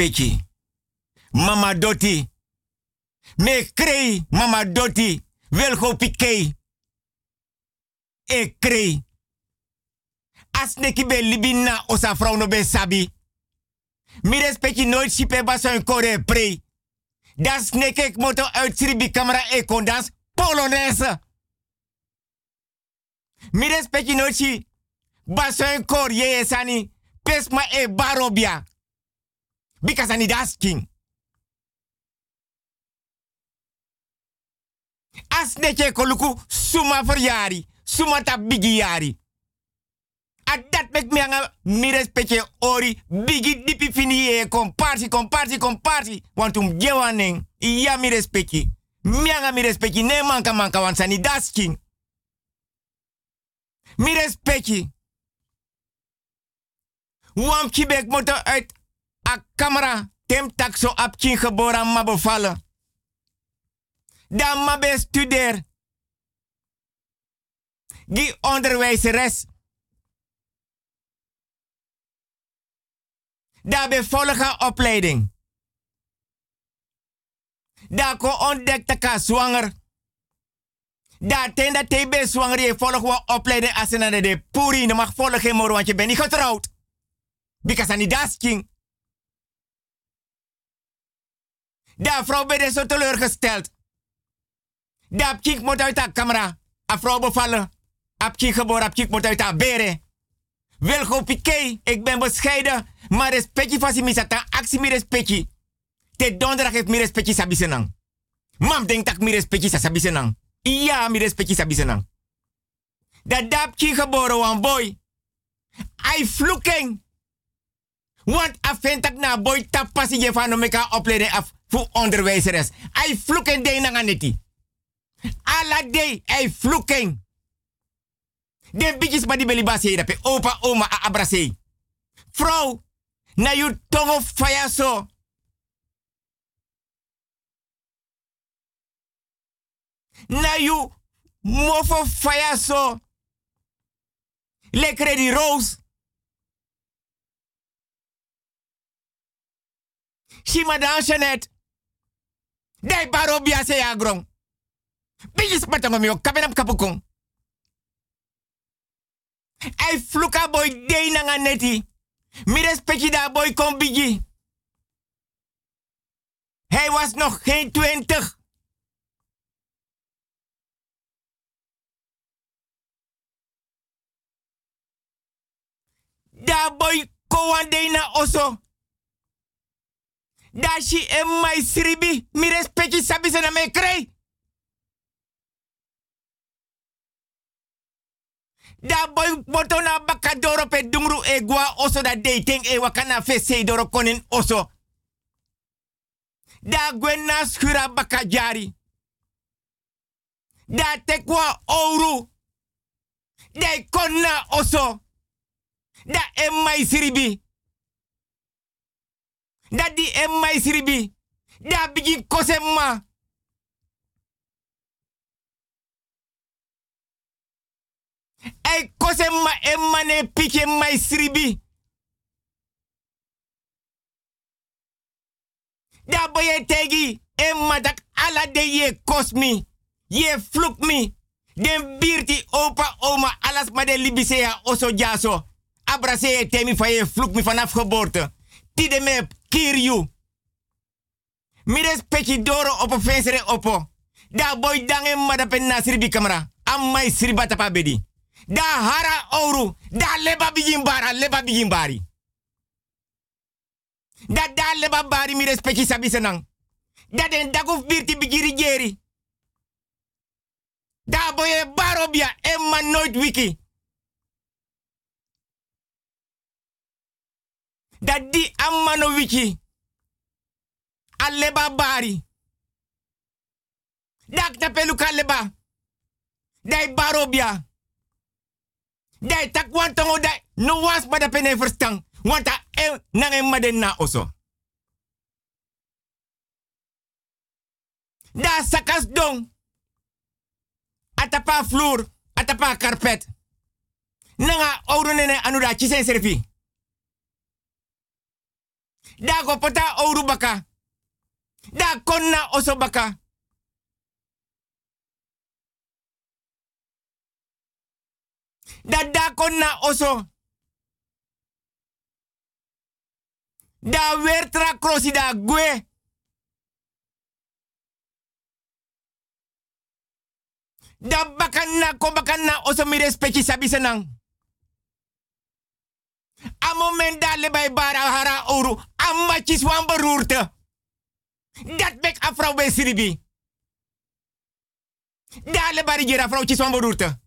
Respecti. Mama Doti. Me krei, Mama Doti. Welgo pikei. E krei. As neki be libina osa vrouw no sabi. Mi respecti nooit sipe baso een kore prei. Das moto uit sribi camera e kondans Polonaise. Mi respecti nooit si baso een kor ye sani. Pesma e barobia. Because ani das king. As neke koluku suma verjari. Suma ta bigi yari. A dat mek me anga mi ori bigi dipi fini ye komparsi komparsi. Want um gewaning. Iya mi respecte. Mi anga mi ne manka manka want sani das king. Mi respecte. Kibek moto uit a camera. Tem takso ap king geboren ma bevallen. Dan ma be studeer. Die onderwijzeres. Daar be volgen opleiding. Daar ko ontdekte ka zwanger. Daar ten dat be zwanger je volg wat opleiding als een de puri. Je mag volgen maar want je bent niet getrouwd. Because aan das king. Daar vrouw ben zo teleurgesteld. Daar king moet uit haar camera. A vrouw bevallen. Ap king geboren, king moet uit haar beren. Wil go piqué, ik ben bescheiden. Maar respectje van si misata, actie mi respectje. Te donderdag heeft mi respectje sabisenang. Mam denkt dat mi respectje sa sabisenang. Ja, mi respectje sabisenang. Dat dap geboren wan boy. Ai vloeking. Want afentak na boy tapasi je van meka opleiding af voor onderwijzeres. Hij vloeken de nanganeti. Alla day hij vloeken. De bigis maar die belibas hier Opa, oma, abrase. Vrouw, na je tongo fayaso. Na you mofo fayaso lecredi rose. die roos. Shima dan, Dai baro biase ya grong. Bitches matango mi o kapukong. Ai fluka boy dei nanga neti. Mi respecti da boy kon bigi. Hij was nog geen twintig. Da boy kowan na oso. Da shi en mai sribi. Mi respecti sabi se na me krei. Da boy boto na baka doro pe dumru e oso da dating e wakana fese doro konin oso. Da gwen na skura baka jari. Da tekwa ouro. Da konna oso. Da emmai dat die en mij sribi. Dat begin kosema. Ei kosema en mane pike mij sribi. Dat ben je tegen. En maar de kost me. Je. Den birti opa oma alas maar de libisea oso jaso. Abrasee temi van je vloek me vanaf geboorte. Tide me kirju. Mi respecti doro opo fensere opo. Da boy dange madapen nasiri bi kamera. Amai siribata pa bedi. Da hara oru. Da leba bara. Leba bijin bari. Da da leba bari mi respecti sabi senang. Da den daguf birti bigiri. Da boye barobia emma nooit wiki. Da di ammano wiki. Bari. Dak tapelu kaleba. Dai barobia. Dai tak wantongo dai. No was pada pene verstang. Wanta e nange maden na oso. Da sakas dong. Atapa vloer. Atapa karpet. Nanga ouro nene anu da chisen servi. Da go pota. Da konna oso baka. Da da konna oso. Da wertra krosi da gwe. Da bakana ko oso mi respecti sabi senang. A moment da le bij bara hara oru. Amma chis wan beroerte. Dat bek a vrouw bij siribi. Da le bari jera vrouw chis wan beroerte.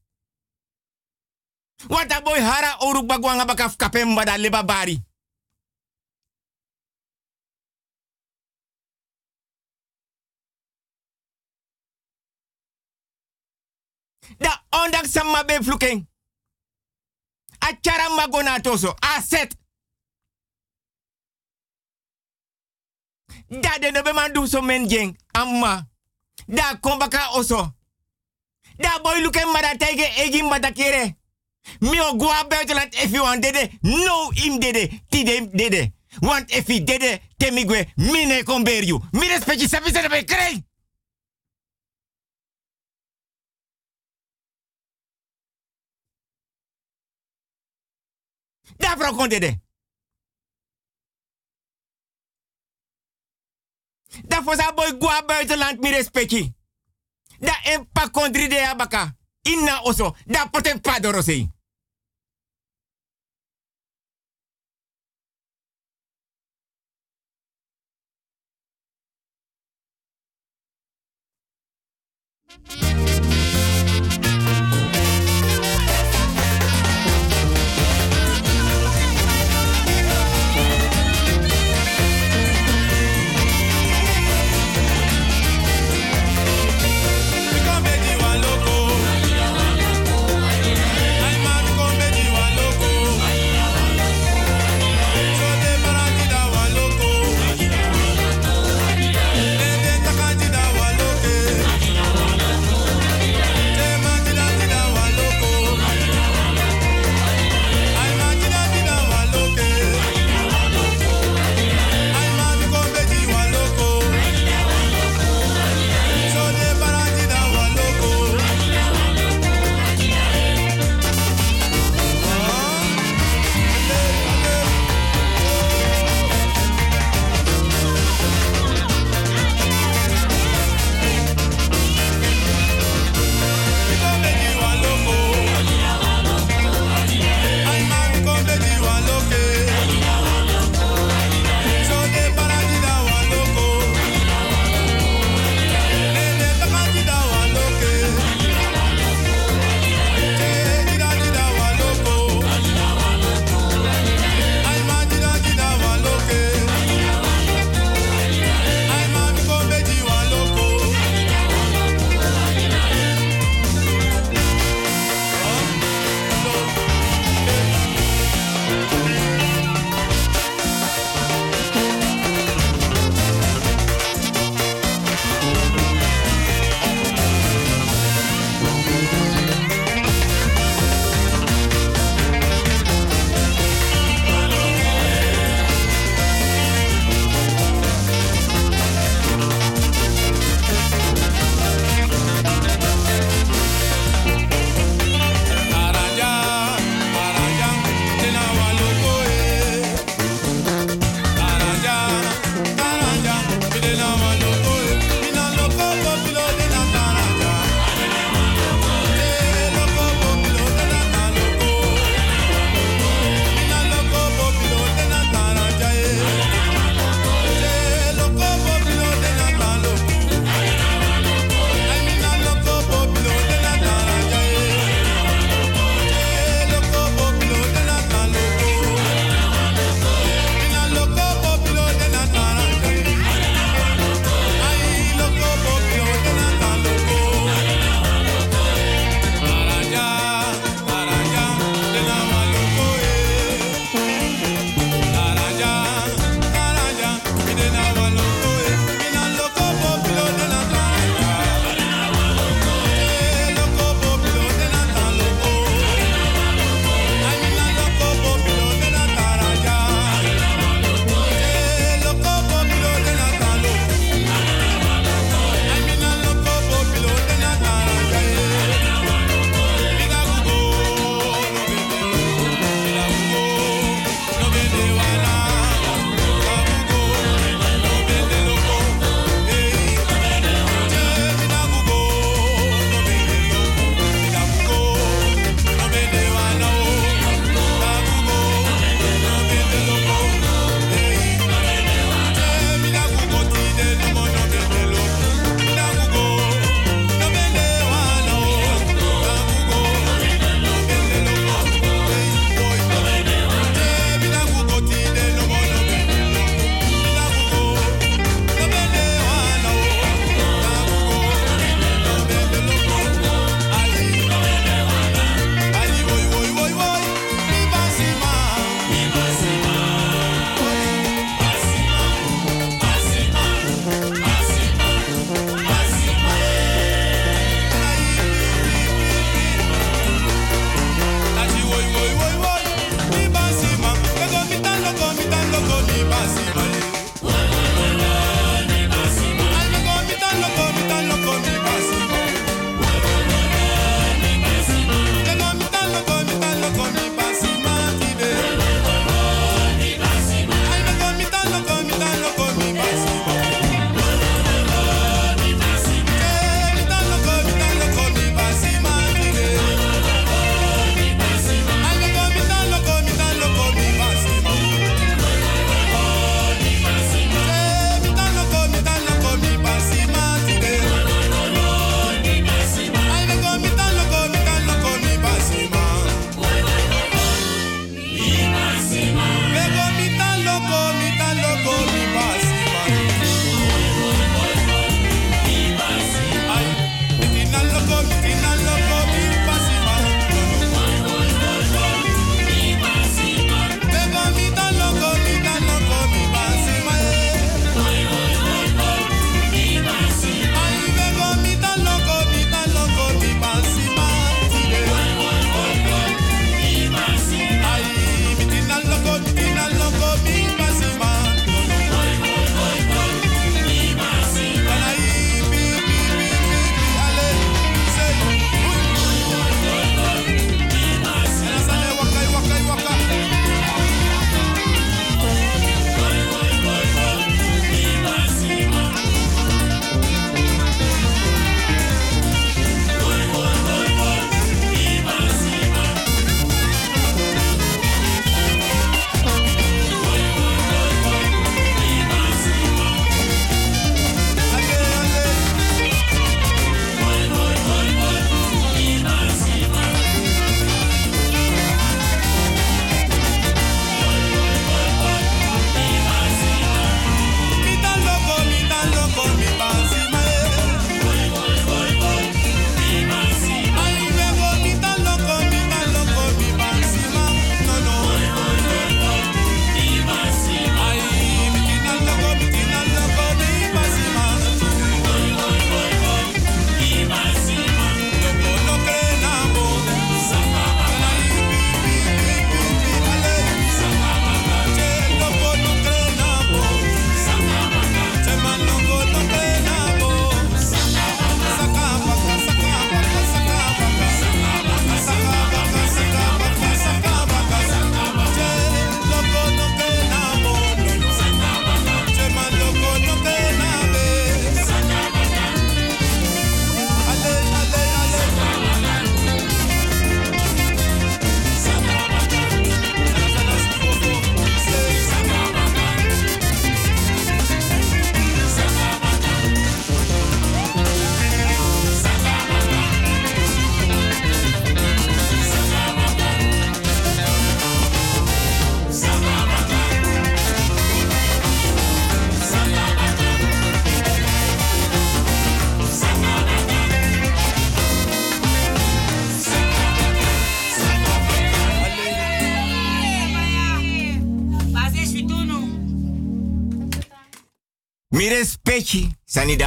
Want a boy hara oru bagwanga bakaf kapem bada leba bari. Da ondanks sama be fluking. A chara magona toso. A set. Da de no so men jeng. Amma. Da kombaka oso. Da boy luken mada tege egin mada kere. Mi o gwa buitenland if you want dede. No im dede. Tide dede. Want if he dede temigwe mine komber you. Mi respecti sabi se be krei. Da vrouw kon dede. Da fosa boy gwa buitenland mi respecti. Da en pa kondri de abaka. Inna oso. Da poten padoro sei.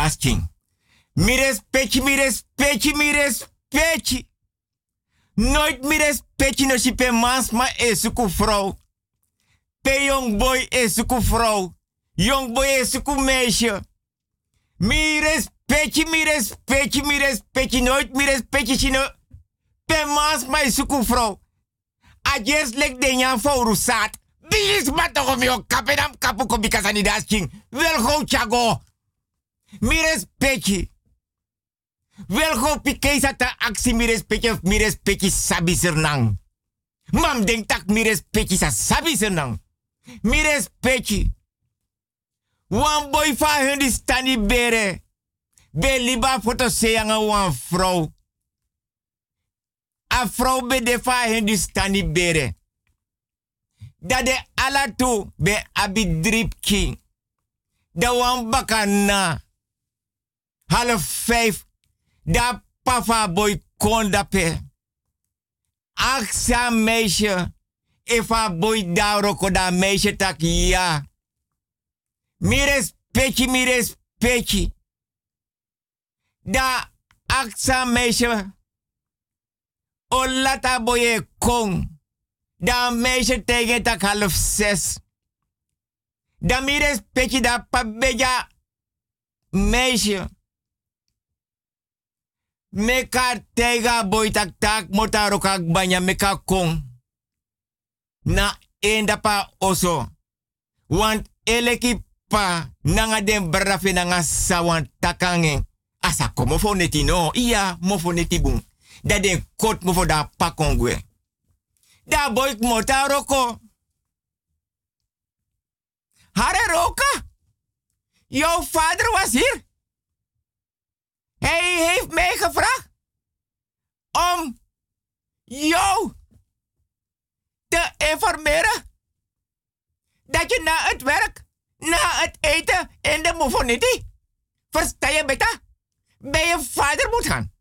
Sani das king. Mi respecti, mi respecti, mi respecti. Nooit mi respecti no si pe mans ma e suku vrouw. Pe young boy e suku vrouw. Young boy e suku meisje. Mi respecti, mi respecti, mi respecti. Nooit mi respecti sino pe mans ma e suku vrouw. Just lek de nyan voor rusat. Bis matoko mi o kapenam kapu ko bikasa ni das king. Wel go chago. Mi respecti. Wel go pikesa ta aksi mi of mi respecti sabi sernang. Mam denk tak mi sa sabi sernang. Mi respecti. Wan boy fa hun bere. Be liba foto seyanga wan vrouw. A vrouw be de fa hun bere. Dat de alatu be abi drip king. Da wan baka na. Half vijf. Da papa boy kon da pe. Aksa meisje. Efa boy da roko da meisje tak ja. Mi respecti, mi respecti. Da aksa meisje. O lata boye kong. Da meisje tegen tak half zes. Da mi respecti da pabeja meisje. Meka tega boy tak tak motaro kak banya meka kong. Na enda pa oso. Want eleki pa nanga den brafe nanga sawan takange. Asa komo fo neti no. Iya mofo neti bung. Da den kot mofo da pakongwe. Da boy motaro ko. Hare roka. Jouw vader was hier. Hij heeft mij gevraagd om jou te informeren dat je na het werk, na het eten in de mofoniti, versta je beta, bij je vader moet gaan.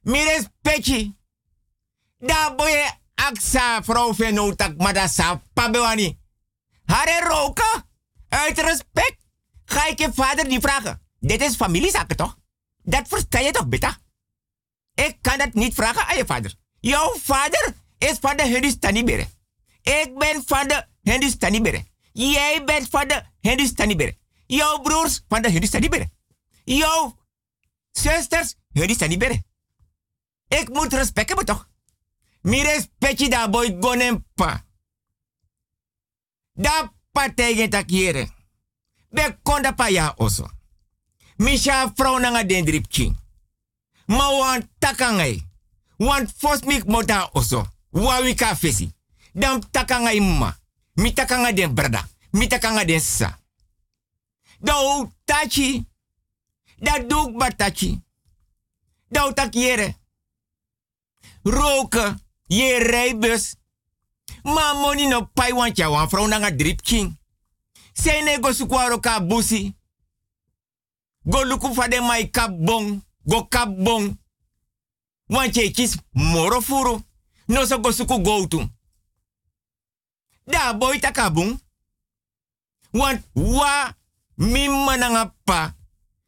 Mires petje, daar boy je aksa vrouw venotak madasa pabewani. Hare roken, uit respect, ga ik je vader niet vragen. Dit is familiezaken toch? Dat versta je toch, beta? Ik kan dat niet vragen aan je vader. Jouw vader is van de Hindustanibere. Ik ben van de Hindustanibere. Jij bent van de Hindustanibere. Jouw broers van de Hindustanibere. Jouw zusters Hindustanibere. Ik moet respect hebben, toch? Mi respecti da boy gonempa. Da pa tegen takiere. Be konda pa ya oso. Misha vrouw nanga den drip king. Ma wan takangai. Want fos mik mota oso. Wawi ka fesi. Dan takangai ma. Mi den brada. Mi takanga den sa. Tachi. Da duk batachi. Da u takiere. Roken. Je rijbus. Ma money no pai want ya wan vrouw nanga drip king. Sene go sukwaro ka busi. Go luku fa de mai kap bong. Go kap bong. Want je kis moro furu. No so go suku go tu. Da boy takabung. Want wa mi mananga pa.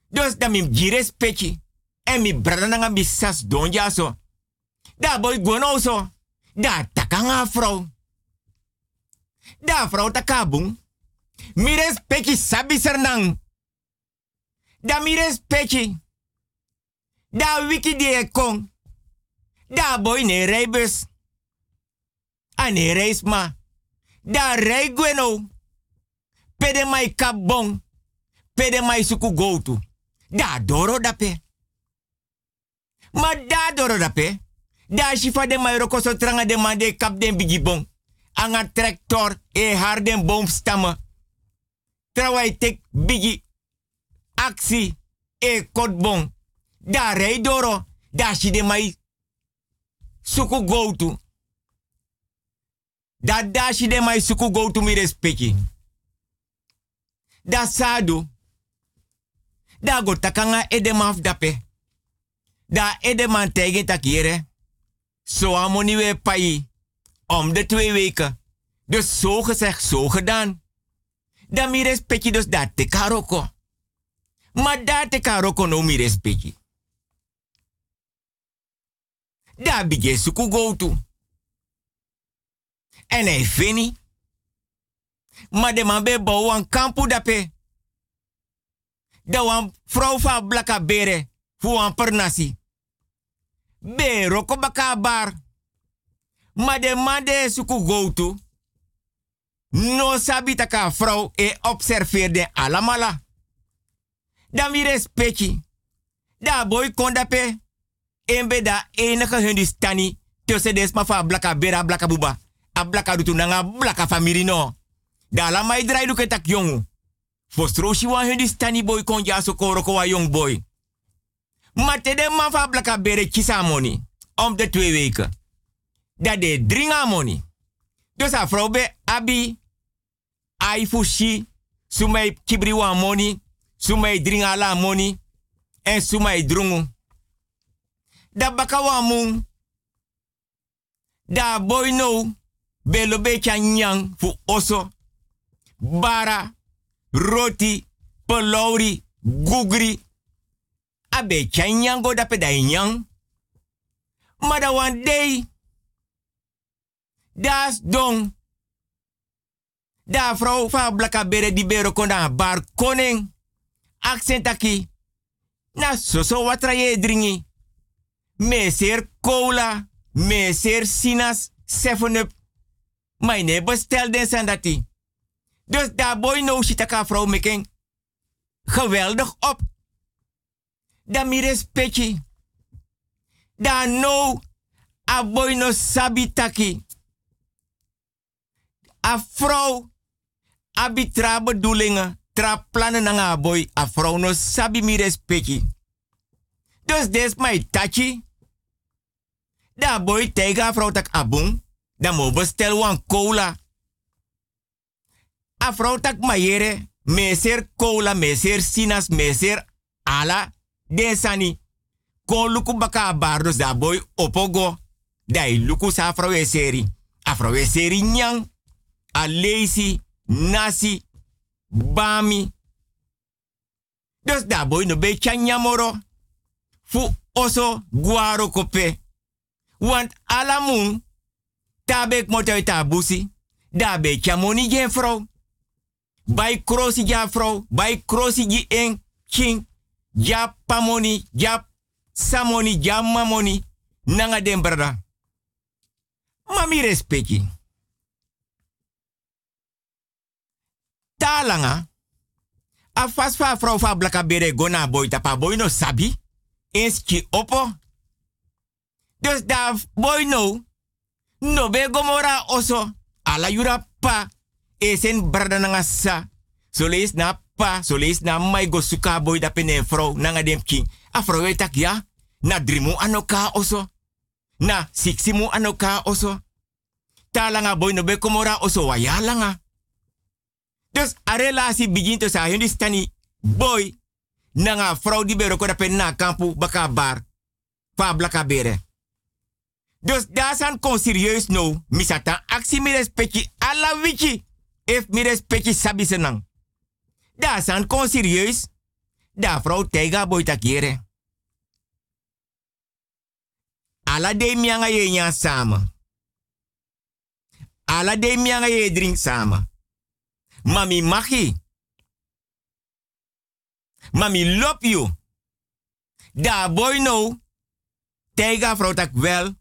Dus da mi gires pechi. En mi brada nanga mi sas. Da boy gono so. Da takanga vrouw. Da vrouw takabung. Mi respecti sabi. Da mi respecti. Da wiki die kong. Da boy ne rijbus. A ne reisma. Da rij gweno. Pede mai kabong. Pede mai suku. Da doro dape. Ma da doro dape. Da shifa de mai roko so tranga de de kap den bigibong. Anga tractor e harden boomstammen. Terwijl tek bigi actie e kotbong. Da rij doro. Da shi de mai suku go. Da da shi de mai suku go mi respecti. Da sadu. Da go takanga edemaf dape. Da edeman tegen takiere. Zo amoni we pai. Om de twee weken. Dus zo gezegd, zo gedaan. Dan mi respecti dus dat te karoko. Ma da te ka roko no mi respecti. Da bige suku go to. En hij fini. Maar de man be een kampu dape. Da wan vrouw van blaka bere. Wan pernasi. Be roko baka bar. Maar de man de suku. No sabi taka vrouw e observeerde alamala. Dan mi respecti. Da boy kondape. Embe da enige hundi stani. Tussen des fa blaka bera blaka buba. A blaka dutu nanga blaka famiri no. Da la mai drai duke tak jongu. Fostro shi wan stani boy kon so koroko wa jong boy. Maar te de man fa blaka bere kisa money. Om de twee weken. Dat de dringa money. Dus a vrouw abi. Ai fushi. Sumai kibri money. Sumai dringa la money. En sumai drungu. Da baka wan mung. Da boy no. Belo be nyang fu oso. Bara. Roti. Pelauri. Gugri. Abe chanyango da pe da nyang. Maar wan day. Das dong. Da vrouw van blaka bere di bero konda bar koning. Accent aki. Na soso watra ye dringi. Meser cola. Meser sinas. Seven up. Maar ne bestel den sandati. Dus daar boy no shitaka vrouw meken. Geweldig op. Dan mi respecti. Da no. A boy no sabitaki. A vrouw. Bedoelingen. Tra plannen na nga boy. A vrouw no sabi mi respecti. Dus des my tachi. Da boy tega vrouw tak. Dan mo bestel wan cola. A tak mayere. Meser cola, meser sinas, meser ala. Desani. Kon luku baka bardos da boy opogo. Dai luku sa e seri. A e seri nyang. A lazy, nasi, bami. Dus da boy no be chanyamoro. Fu oso guaro kope. Want alamun tabek motoy tabusi. Da be chamoni gen. Bij krosi ja vrouw. Bij krosi ji en king. Ja pamoni, ja samoni, ja mamoni. Nanga den brada. Mami respecti. Talanga. A fas fa vrouw fa blaka bere gona boy tapa boy no sabi. Inski opo. Dus da boy no. No be gomora oso. Ala yura pa. Esen brada nanga sa. Na pa. So lees na mai go suka boy da pene vrouw. Nanga dem king. A tak ja. Na drimu anoka oso. Na siksimu anoka oso. Talanga boy no be komora oso wa ya langa. Dus a relatie begint zijn. Jullie boy. Nanga vrouw die bero ko dapen na kampu baka bar. Pa blaka bere. Dus daar zijn kon serieus no. Misata actie mi respecti alla wiki. If mi respecti sabi senang. Daar zijn kon serieus. Daar vrouw tega boy takiere. Alla de mianga nya samen. Alla de mianga ye drink samen. Mami magi. Mami lop you. Da boy no. Tega vrouw tak wel.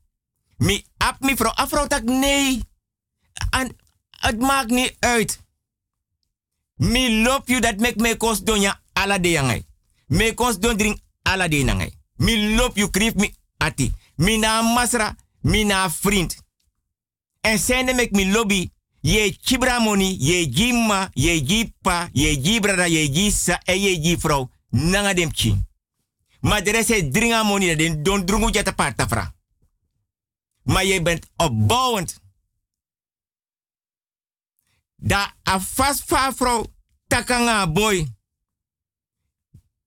Mi ap mi vrouw. A vrouw tak nee. En het maakt niet uit. Mi lop you dat mek me kos don ya ala de yangai. Me kos don drink ala de nangai. Mi lop you krif mi ati. Mi na masra. Mi na vriend. En sende mek mi lobby. Ye chibra money, ye jimma, ye jipa, ye jibrada, ye jisa, en ye jifrou. Nanga dem chi. Maar de dringa money, den don drungu jata parta fra. Maar je bent opbouwend. Da a fast fa vrouw takanga boy.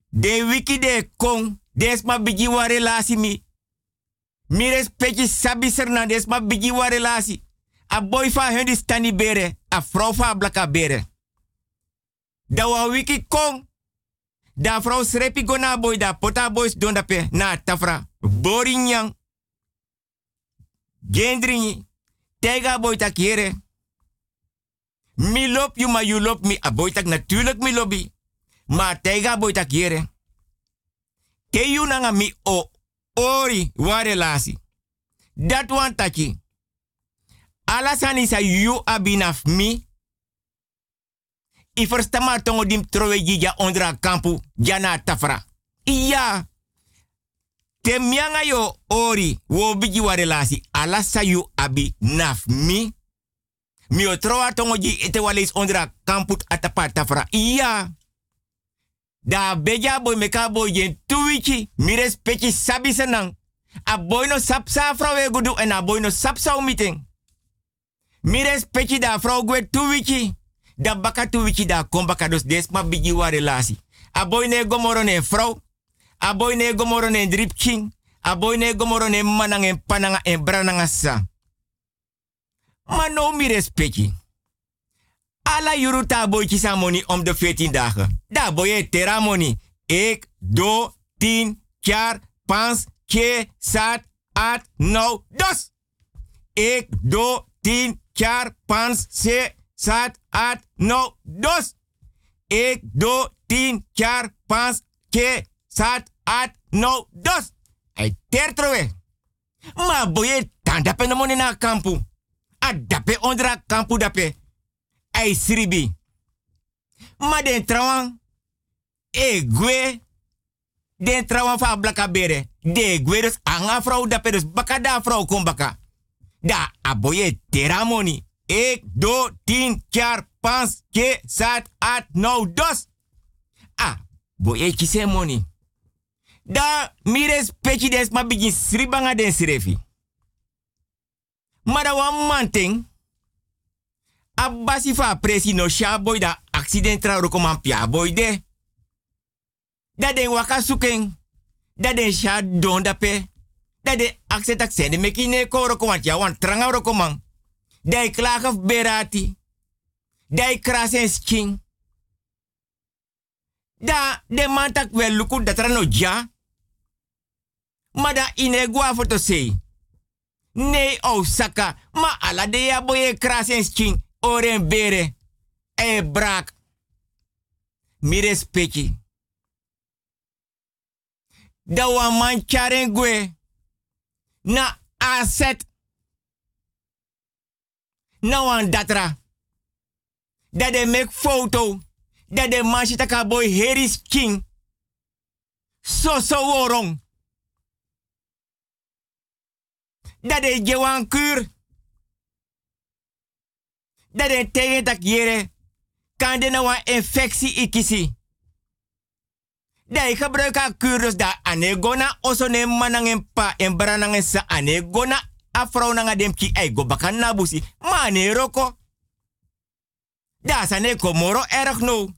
De wiki de kong, des ma bigi wa relasi mi. Mi respecti sabi serna des ma bigi wa relasi. A boy fa hundi stani bere, a vrouw blaka bere. Da wa wiki kong. Da vrouw srepi go boy da pota boys don da pe na tafra. Borinyang. Gendringi. Tega boy tak yere. Mi you ma you lop mi a boy tak natuurlijk mi lobby. Maar tega boy tak yere. Te you nanga mi o ori wa relasi. Dat wan taki. Alasani sa you abinaf mi. I versta maar tongo dim trowe jija ondra kampu jana tafra. Iya. Te mianga yo ori wo biji wa relasi. Alasa you abi naf mi. Mi o trowa tongo ji ete walis ondra kampu atapa tafra. Iya. Da beja boy meka boy jen tuwichi. Mi respecti sabi senang. A boy no sap sa vrouw we gudu en a no sap sa meeting. Mi respecti da vrouw gwe tuwichi. Da baka tuwichi da kom baka dos des ma bigi wa relasi. A boy ne gomoro ne vrouw. A boy ne gomoro ne manang en pananga en brananga sa. Maar no mi respecti. Alla yuruta boy kisa money om de 14 dagen. Da boy e tera money. Ik, do, tien, jaar, pans, ke, sat, at, nou, dos. Ik, do, tien, jaar, pans, se, sat, at, nou, dos. Ik, do, tien, jaar, pans, ke, sat, at, nou, dos. Hij tertrowe. Maar boy, dan dape no money na kampu. A dape ondra kampu dape. Hij sribi. Maar den trouwan, e gwe, den trouwan fa blaka bere. De gwe dus anga vrouw dape dus baka da vrouw kom baka. Da aboye teramoni. Ik, do, tien, jaar, pans, ke, sat, at, nou, dos. Ah, boye kise money. Da mires pechi des ma bigi sribanga den srefi. Maar da wan manting, abasi fa presi no sha boy da accident tra roko man pia boy de. Da den waka. Da den sha don da pe. Da de accident accent meki ne ko roko man tia wan tranga roko man. Klagen berati. I krasen skin. Da de man tak wel luku dat er no ja. Maar da ine gwa for to say. Nee, oh saka. Ma ala de ya boye krasen skin. Oren bere. E brak. Mi respecti. Da wa man charen gwe. Na asset. Na wan datra. Da de make foto. Da de man shitaka boy heris king. So so worong. Da de gewan kur. Dat de tegen tak. Kan de nou een infectie ikisi. Gebruikt aan kurus da anegona oso ne manang en pa en sa anegona afro nanga dem ki ay go bakan na busi. Ma ne roko. Da sa ne komoro erg no.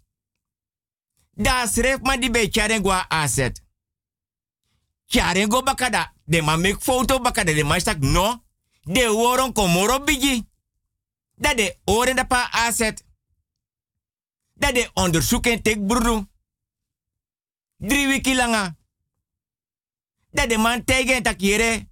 Da sref ma di be charen gwa aset. Charen go bakada. De ma make foto bakada de ma stak no. De woron komoro bigi. Dat de oren da pa aset. Dat de onderzoeken tek broedu. Drie wiki langa. Dat de man tegen tak yere.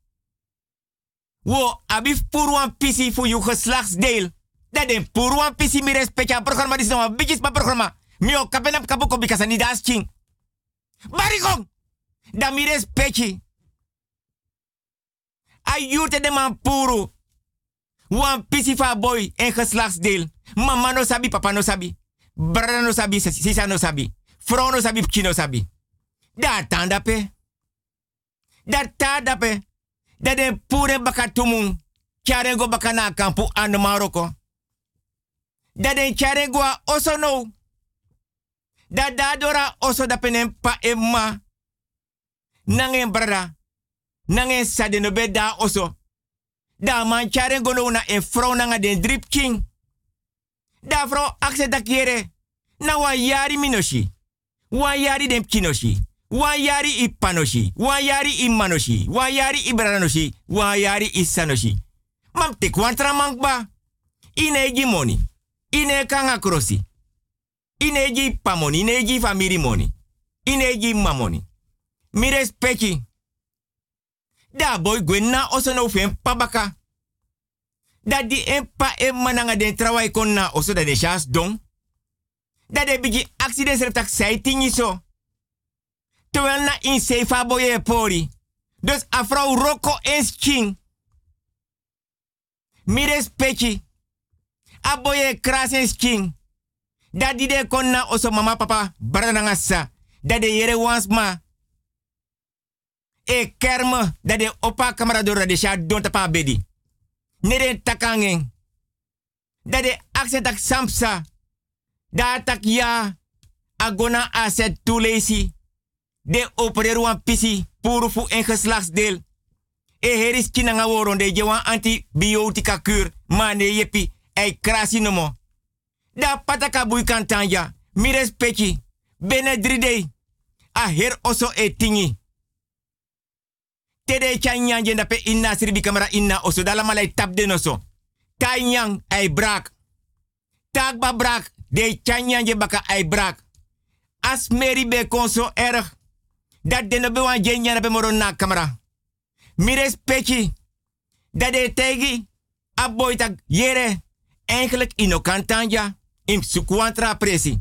Wo abif purwan pisi voor je geslachtsdeel. Dat de purwan pisi mi respecta programma dis nou bijis pa programma. Mi o kapenap kapuko bikasa ni das ching. Barikong. Da mi respecti. Ayurte de man puru. Wan pisi fa boy en geslachtsdeel. Mama no sabi, papa no sabi. Brada no sabi, sisa no sabi. Vrouw no sabi, pchi no sabi. Da tanda pe. Da tada pe. Da den pure baka tumun. Kyarengo baka na kampu an Marokko. Da den kyarengo a oso no. Da da dora oso da penen pa emma. Nangen brada. Nangen sade no be da oso. Da man charen gono na en vrouw nanga den drip king. Da vrouw akse da. Na wa yari minoshi. Wa yari den kinoshi. Wa yari ipanoshi. Wa yari imanoshi. Wa yari ibranoshi. Wa yari isanoshi. Mam te kwantra mankba. Ine gi money. Ine kanga krosi. Ine gi pamoni. Ine gi family money. Inegi mamoni. Mi respecti. Da boy gwen na oso pabaka. Da di en pa en mananga den travay kon na oso de chas don. Da de bigi accident sertak sai tingi so. Terwijl na in sefa boye pori. Dus afro roko en skin. Mi respecti. Aboye kras en skin. Da di de kon na oso mama papa brada sa. Da de yere wans ma. E kerme de opa kamaradora de sha don tapa bedi. Nere takangen. Da de akse samsa. Da tak ya. Agona aset tulesi. De opereru wan pisi. Puru en geslachtsdeel. E heris kinanga woron de jewan antibiotica kuur. Ma ne yepi. Ei krasi nomo. Da pataka bui kantanja. Mi respecti. Bene dridei. A her oso e tingi. Tede chanyang jenda pe inna sirbi kamera inna oso dala malai tap de. Tanyang ay brak. Tak ba brak. De je baka ay brak. As meri be konso erg. Dat de no be wan be moro na kamera. Mi respecti. Dat de tegi. Aboy tak yere. Eigenlijk ino kantanja. Im sukuantra presi.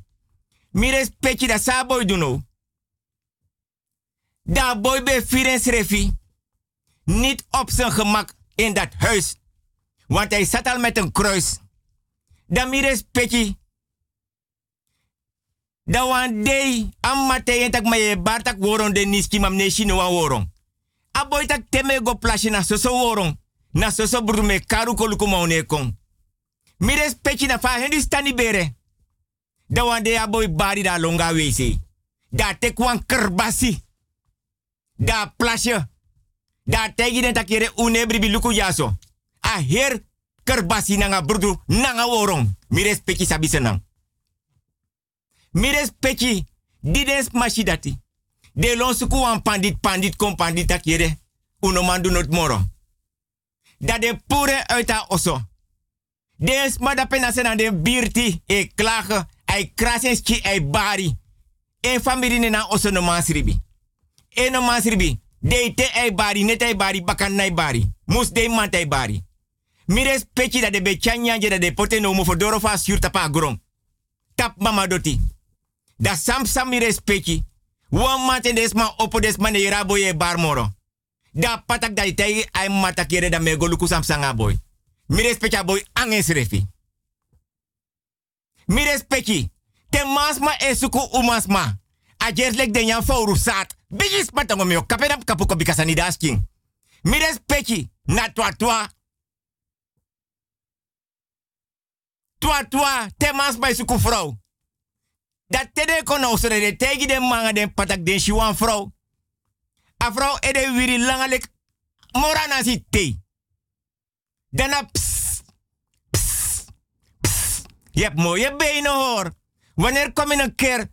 Mi respecti da sa boy duno. Da boy be firen srefi niet op zijn gemak in dat huis. Want hij zat al met een kruis. Dan mires petje. Dan wan day amate yentak maye woron de niski mam neshi no woron. Aboy tak teme go plasje na soso woron. Na soso brume karu koluku maune kon. Mires petje na fa hendi stani bere. Dan wan day aboy bari da longa wese. Da tek wan kerbasi. Da plasje da tegi den une bribi luku yaso. A her kerbasi nanga brudu nanga worong. Mires peki sabi. Mires peki didens mashidati. De lon suku wan pandit pandit kom pandit takere. Uno mandu not moro. Da de pure uit haar osso. Des ma da pena sen de birti e klagen. Ai krasenski ai bari. En familie na osso no mansribi. En no mansribi. De te ei bari, net ei bari, bakan bari. Mus de man ei bari. Mires pechi da de bechanya je da de pote no fodoro fa sur tapa grom. Tap mama doti. Da sam sam mires pechi. Wan mate des ma opo des man e rabo ye bar moro. Da patak da itei ai mata kere da mego luku sam sanga boy. Mires pecha boy anges refi. Mires pechi. Te masma esuku umasma. Ajer lek den yan fauru sat. Bigis matango meo kaperap kapuko bikasani dasking. Mires pechi na twa twa. Twa twa temas bij suku vrouw. Dat tede kono so de tegi den manga den patak den shiwan vrouw. A vrouw ede wiri langalek morana si te. Dana ps, ps, ps. Je hebt mooie benen hoor. Wanneer kom je een keer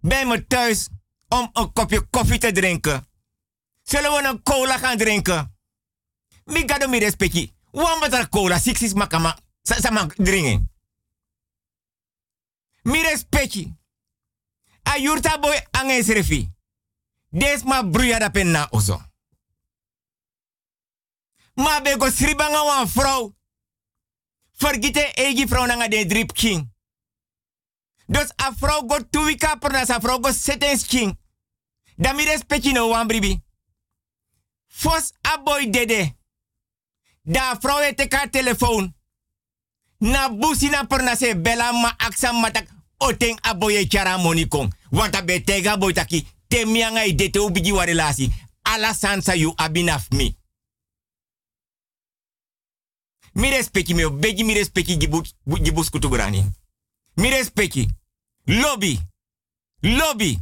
bij me thuis om een kopje koffie te drinken? Zullen we een cola gaan drinken? Mi gado mi respecti. Wan wat cola, six is makama. Sa sama drinken. Mi respecti. A yurta boy anges refi. Des ma bruya da penna oso. Ma bego sribanga wan vrouw. Vergite egi vrouw nanga de drip king. Dus a vrouw go tuwika per na sa go king. Da mi respecti no wan bribi. Fos a boy dede. Da vrouw het ka telefoon. Na busi na per na se bela ma matak oteng a boy chara money kong. Want a betega boy taki temianga i dete ubigi wa relasi. Ala sansa you abinaf mi. Mi respecti me, begi mi respecti gibus, gibus kutugrani. Mi respecti. Lobby. Lobby.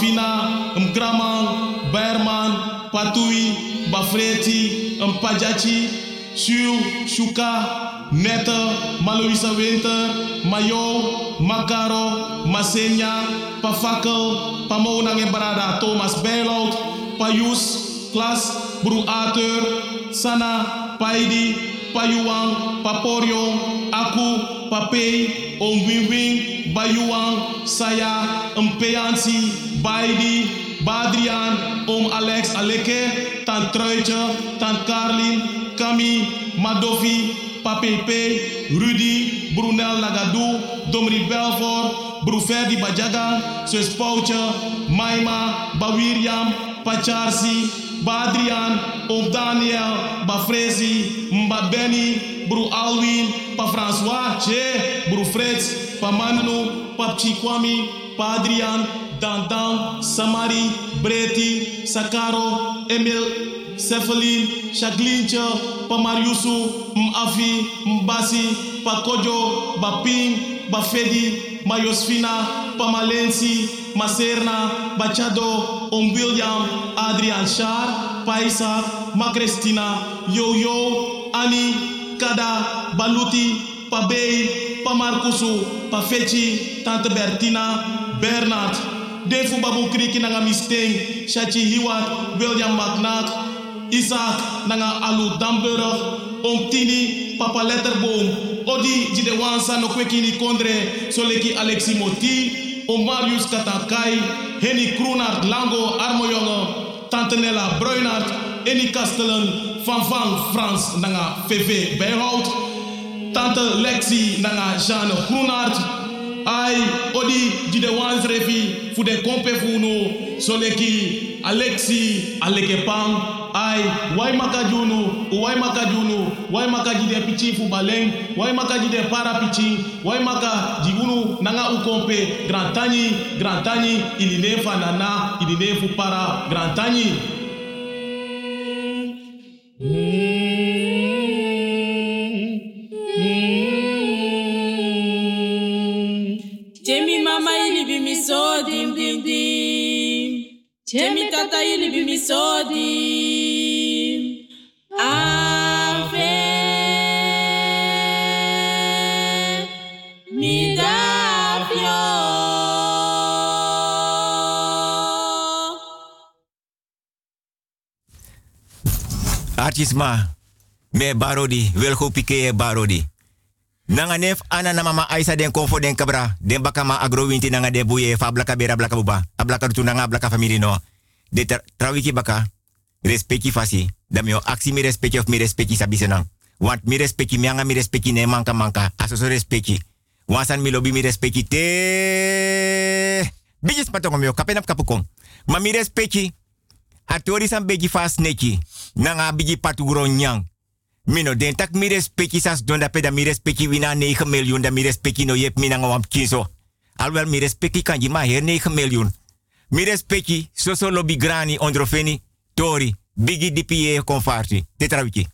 Mafina mkraman berman patui bafreti mpajachi Shu, Shuka, Nette, Maloisa Winter, Mayo, Makaro, Masenya, Pafakel, Pamonang en Thomas Bijlout, Payus, Klas, Arthur, Sana, Paidi, Payuang, Paporion, Aku, Papei, Om Wing Wing, Bayuang, Saya, Mpeansi, Baidi, Badrian, Om Alex Aleke, Tant Truitje, Tant Carlin, Kami, Madovi, Papepe, Rudy, Brunel Lagadou, Domri Belfort, Bruferdi Bajaga, Sus Pouche, Maima, Bawiriam, Pacharsi, Badrian, Om Daniel, Bafrezi, Mba Benny, Bru Alwin, Pa François, Che, Bru Fritz, Pa Manu, Pa Chikwami, Pa Adrian, Dandan, Samari, Breti, Sakaro, Emil, Cephalin, Shaglincha, Pamariusu, Mafi, Mbasi, Pakojo, Baping, Bafedi, Mayosfina, Pamalensi, Maserna, Bachado, Om William, Adrian Shar, Paisa, Macrestina, Yo-Yo, Ani, Kada, Baluti, Pabei, Pamarkusu, Pafechi, Tante Bertina, Bernard, Defu Babu Kriki nanga Misteng, Shachi Hiwat, William McNack, Isaac nanga Alu Damburg, Om Tini, Papa Letterboom, Odi Jide Wansa no kwekini kondre, Soleki Alexi Moti, Om Marius Katakai, Henny Kroenart Lango Armojonge, Tante Nella Bruinart, Eni Kastelen, Van Van Frans nanga VV Bijhout, Tante Lexi nanga Jeanne Groenart, Ai, odi jide wans refi fu de kompe fu no soleki Alexi aleke pang ai wai makajunu wai makajunu wai makajide pichi fu baleng wai makajide para pichi wai maka jigunu nanga ukompe grantani grantani iline fanana iline para grantani mi hmm. Temi tata ili bimisodi. Ave. Archisma, me barodi, welgo pike e barodi. Nanga nef ana na mama Aisa den konfo den kabra, den baka agro winti nanga de buye fa blaka bera blaka buba, a blaka tu nanga blaka family no. De tra trawiki baka, respecti fasi, da mi o aksi mi respecti of mi respecti sabi senang. Want mi respecti mi anga mi respecti ne manka manka, aso so respecti. Wansan mi lobi mi respecti te. Bijis patongo mi o kapenap kapukong. Ma mi respecti, atori san beji fast neki, nanga bigi patugro nyang. Mino den tak mi respecti sas don da peda mi respecti wina 9 miljoen da mi respecti no yep mina ngawam kinso. Alwel mi respecti kanji ma her 9 miljoen. Mi respecti soso lobby grani ondrofeni tori bigi DPA konfarti. Tetrawiki.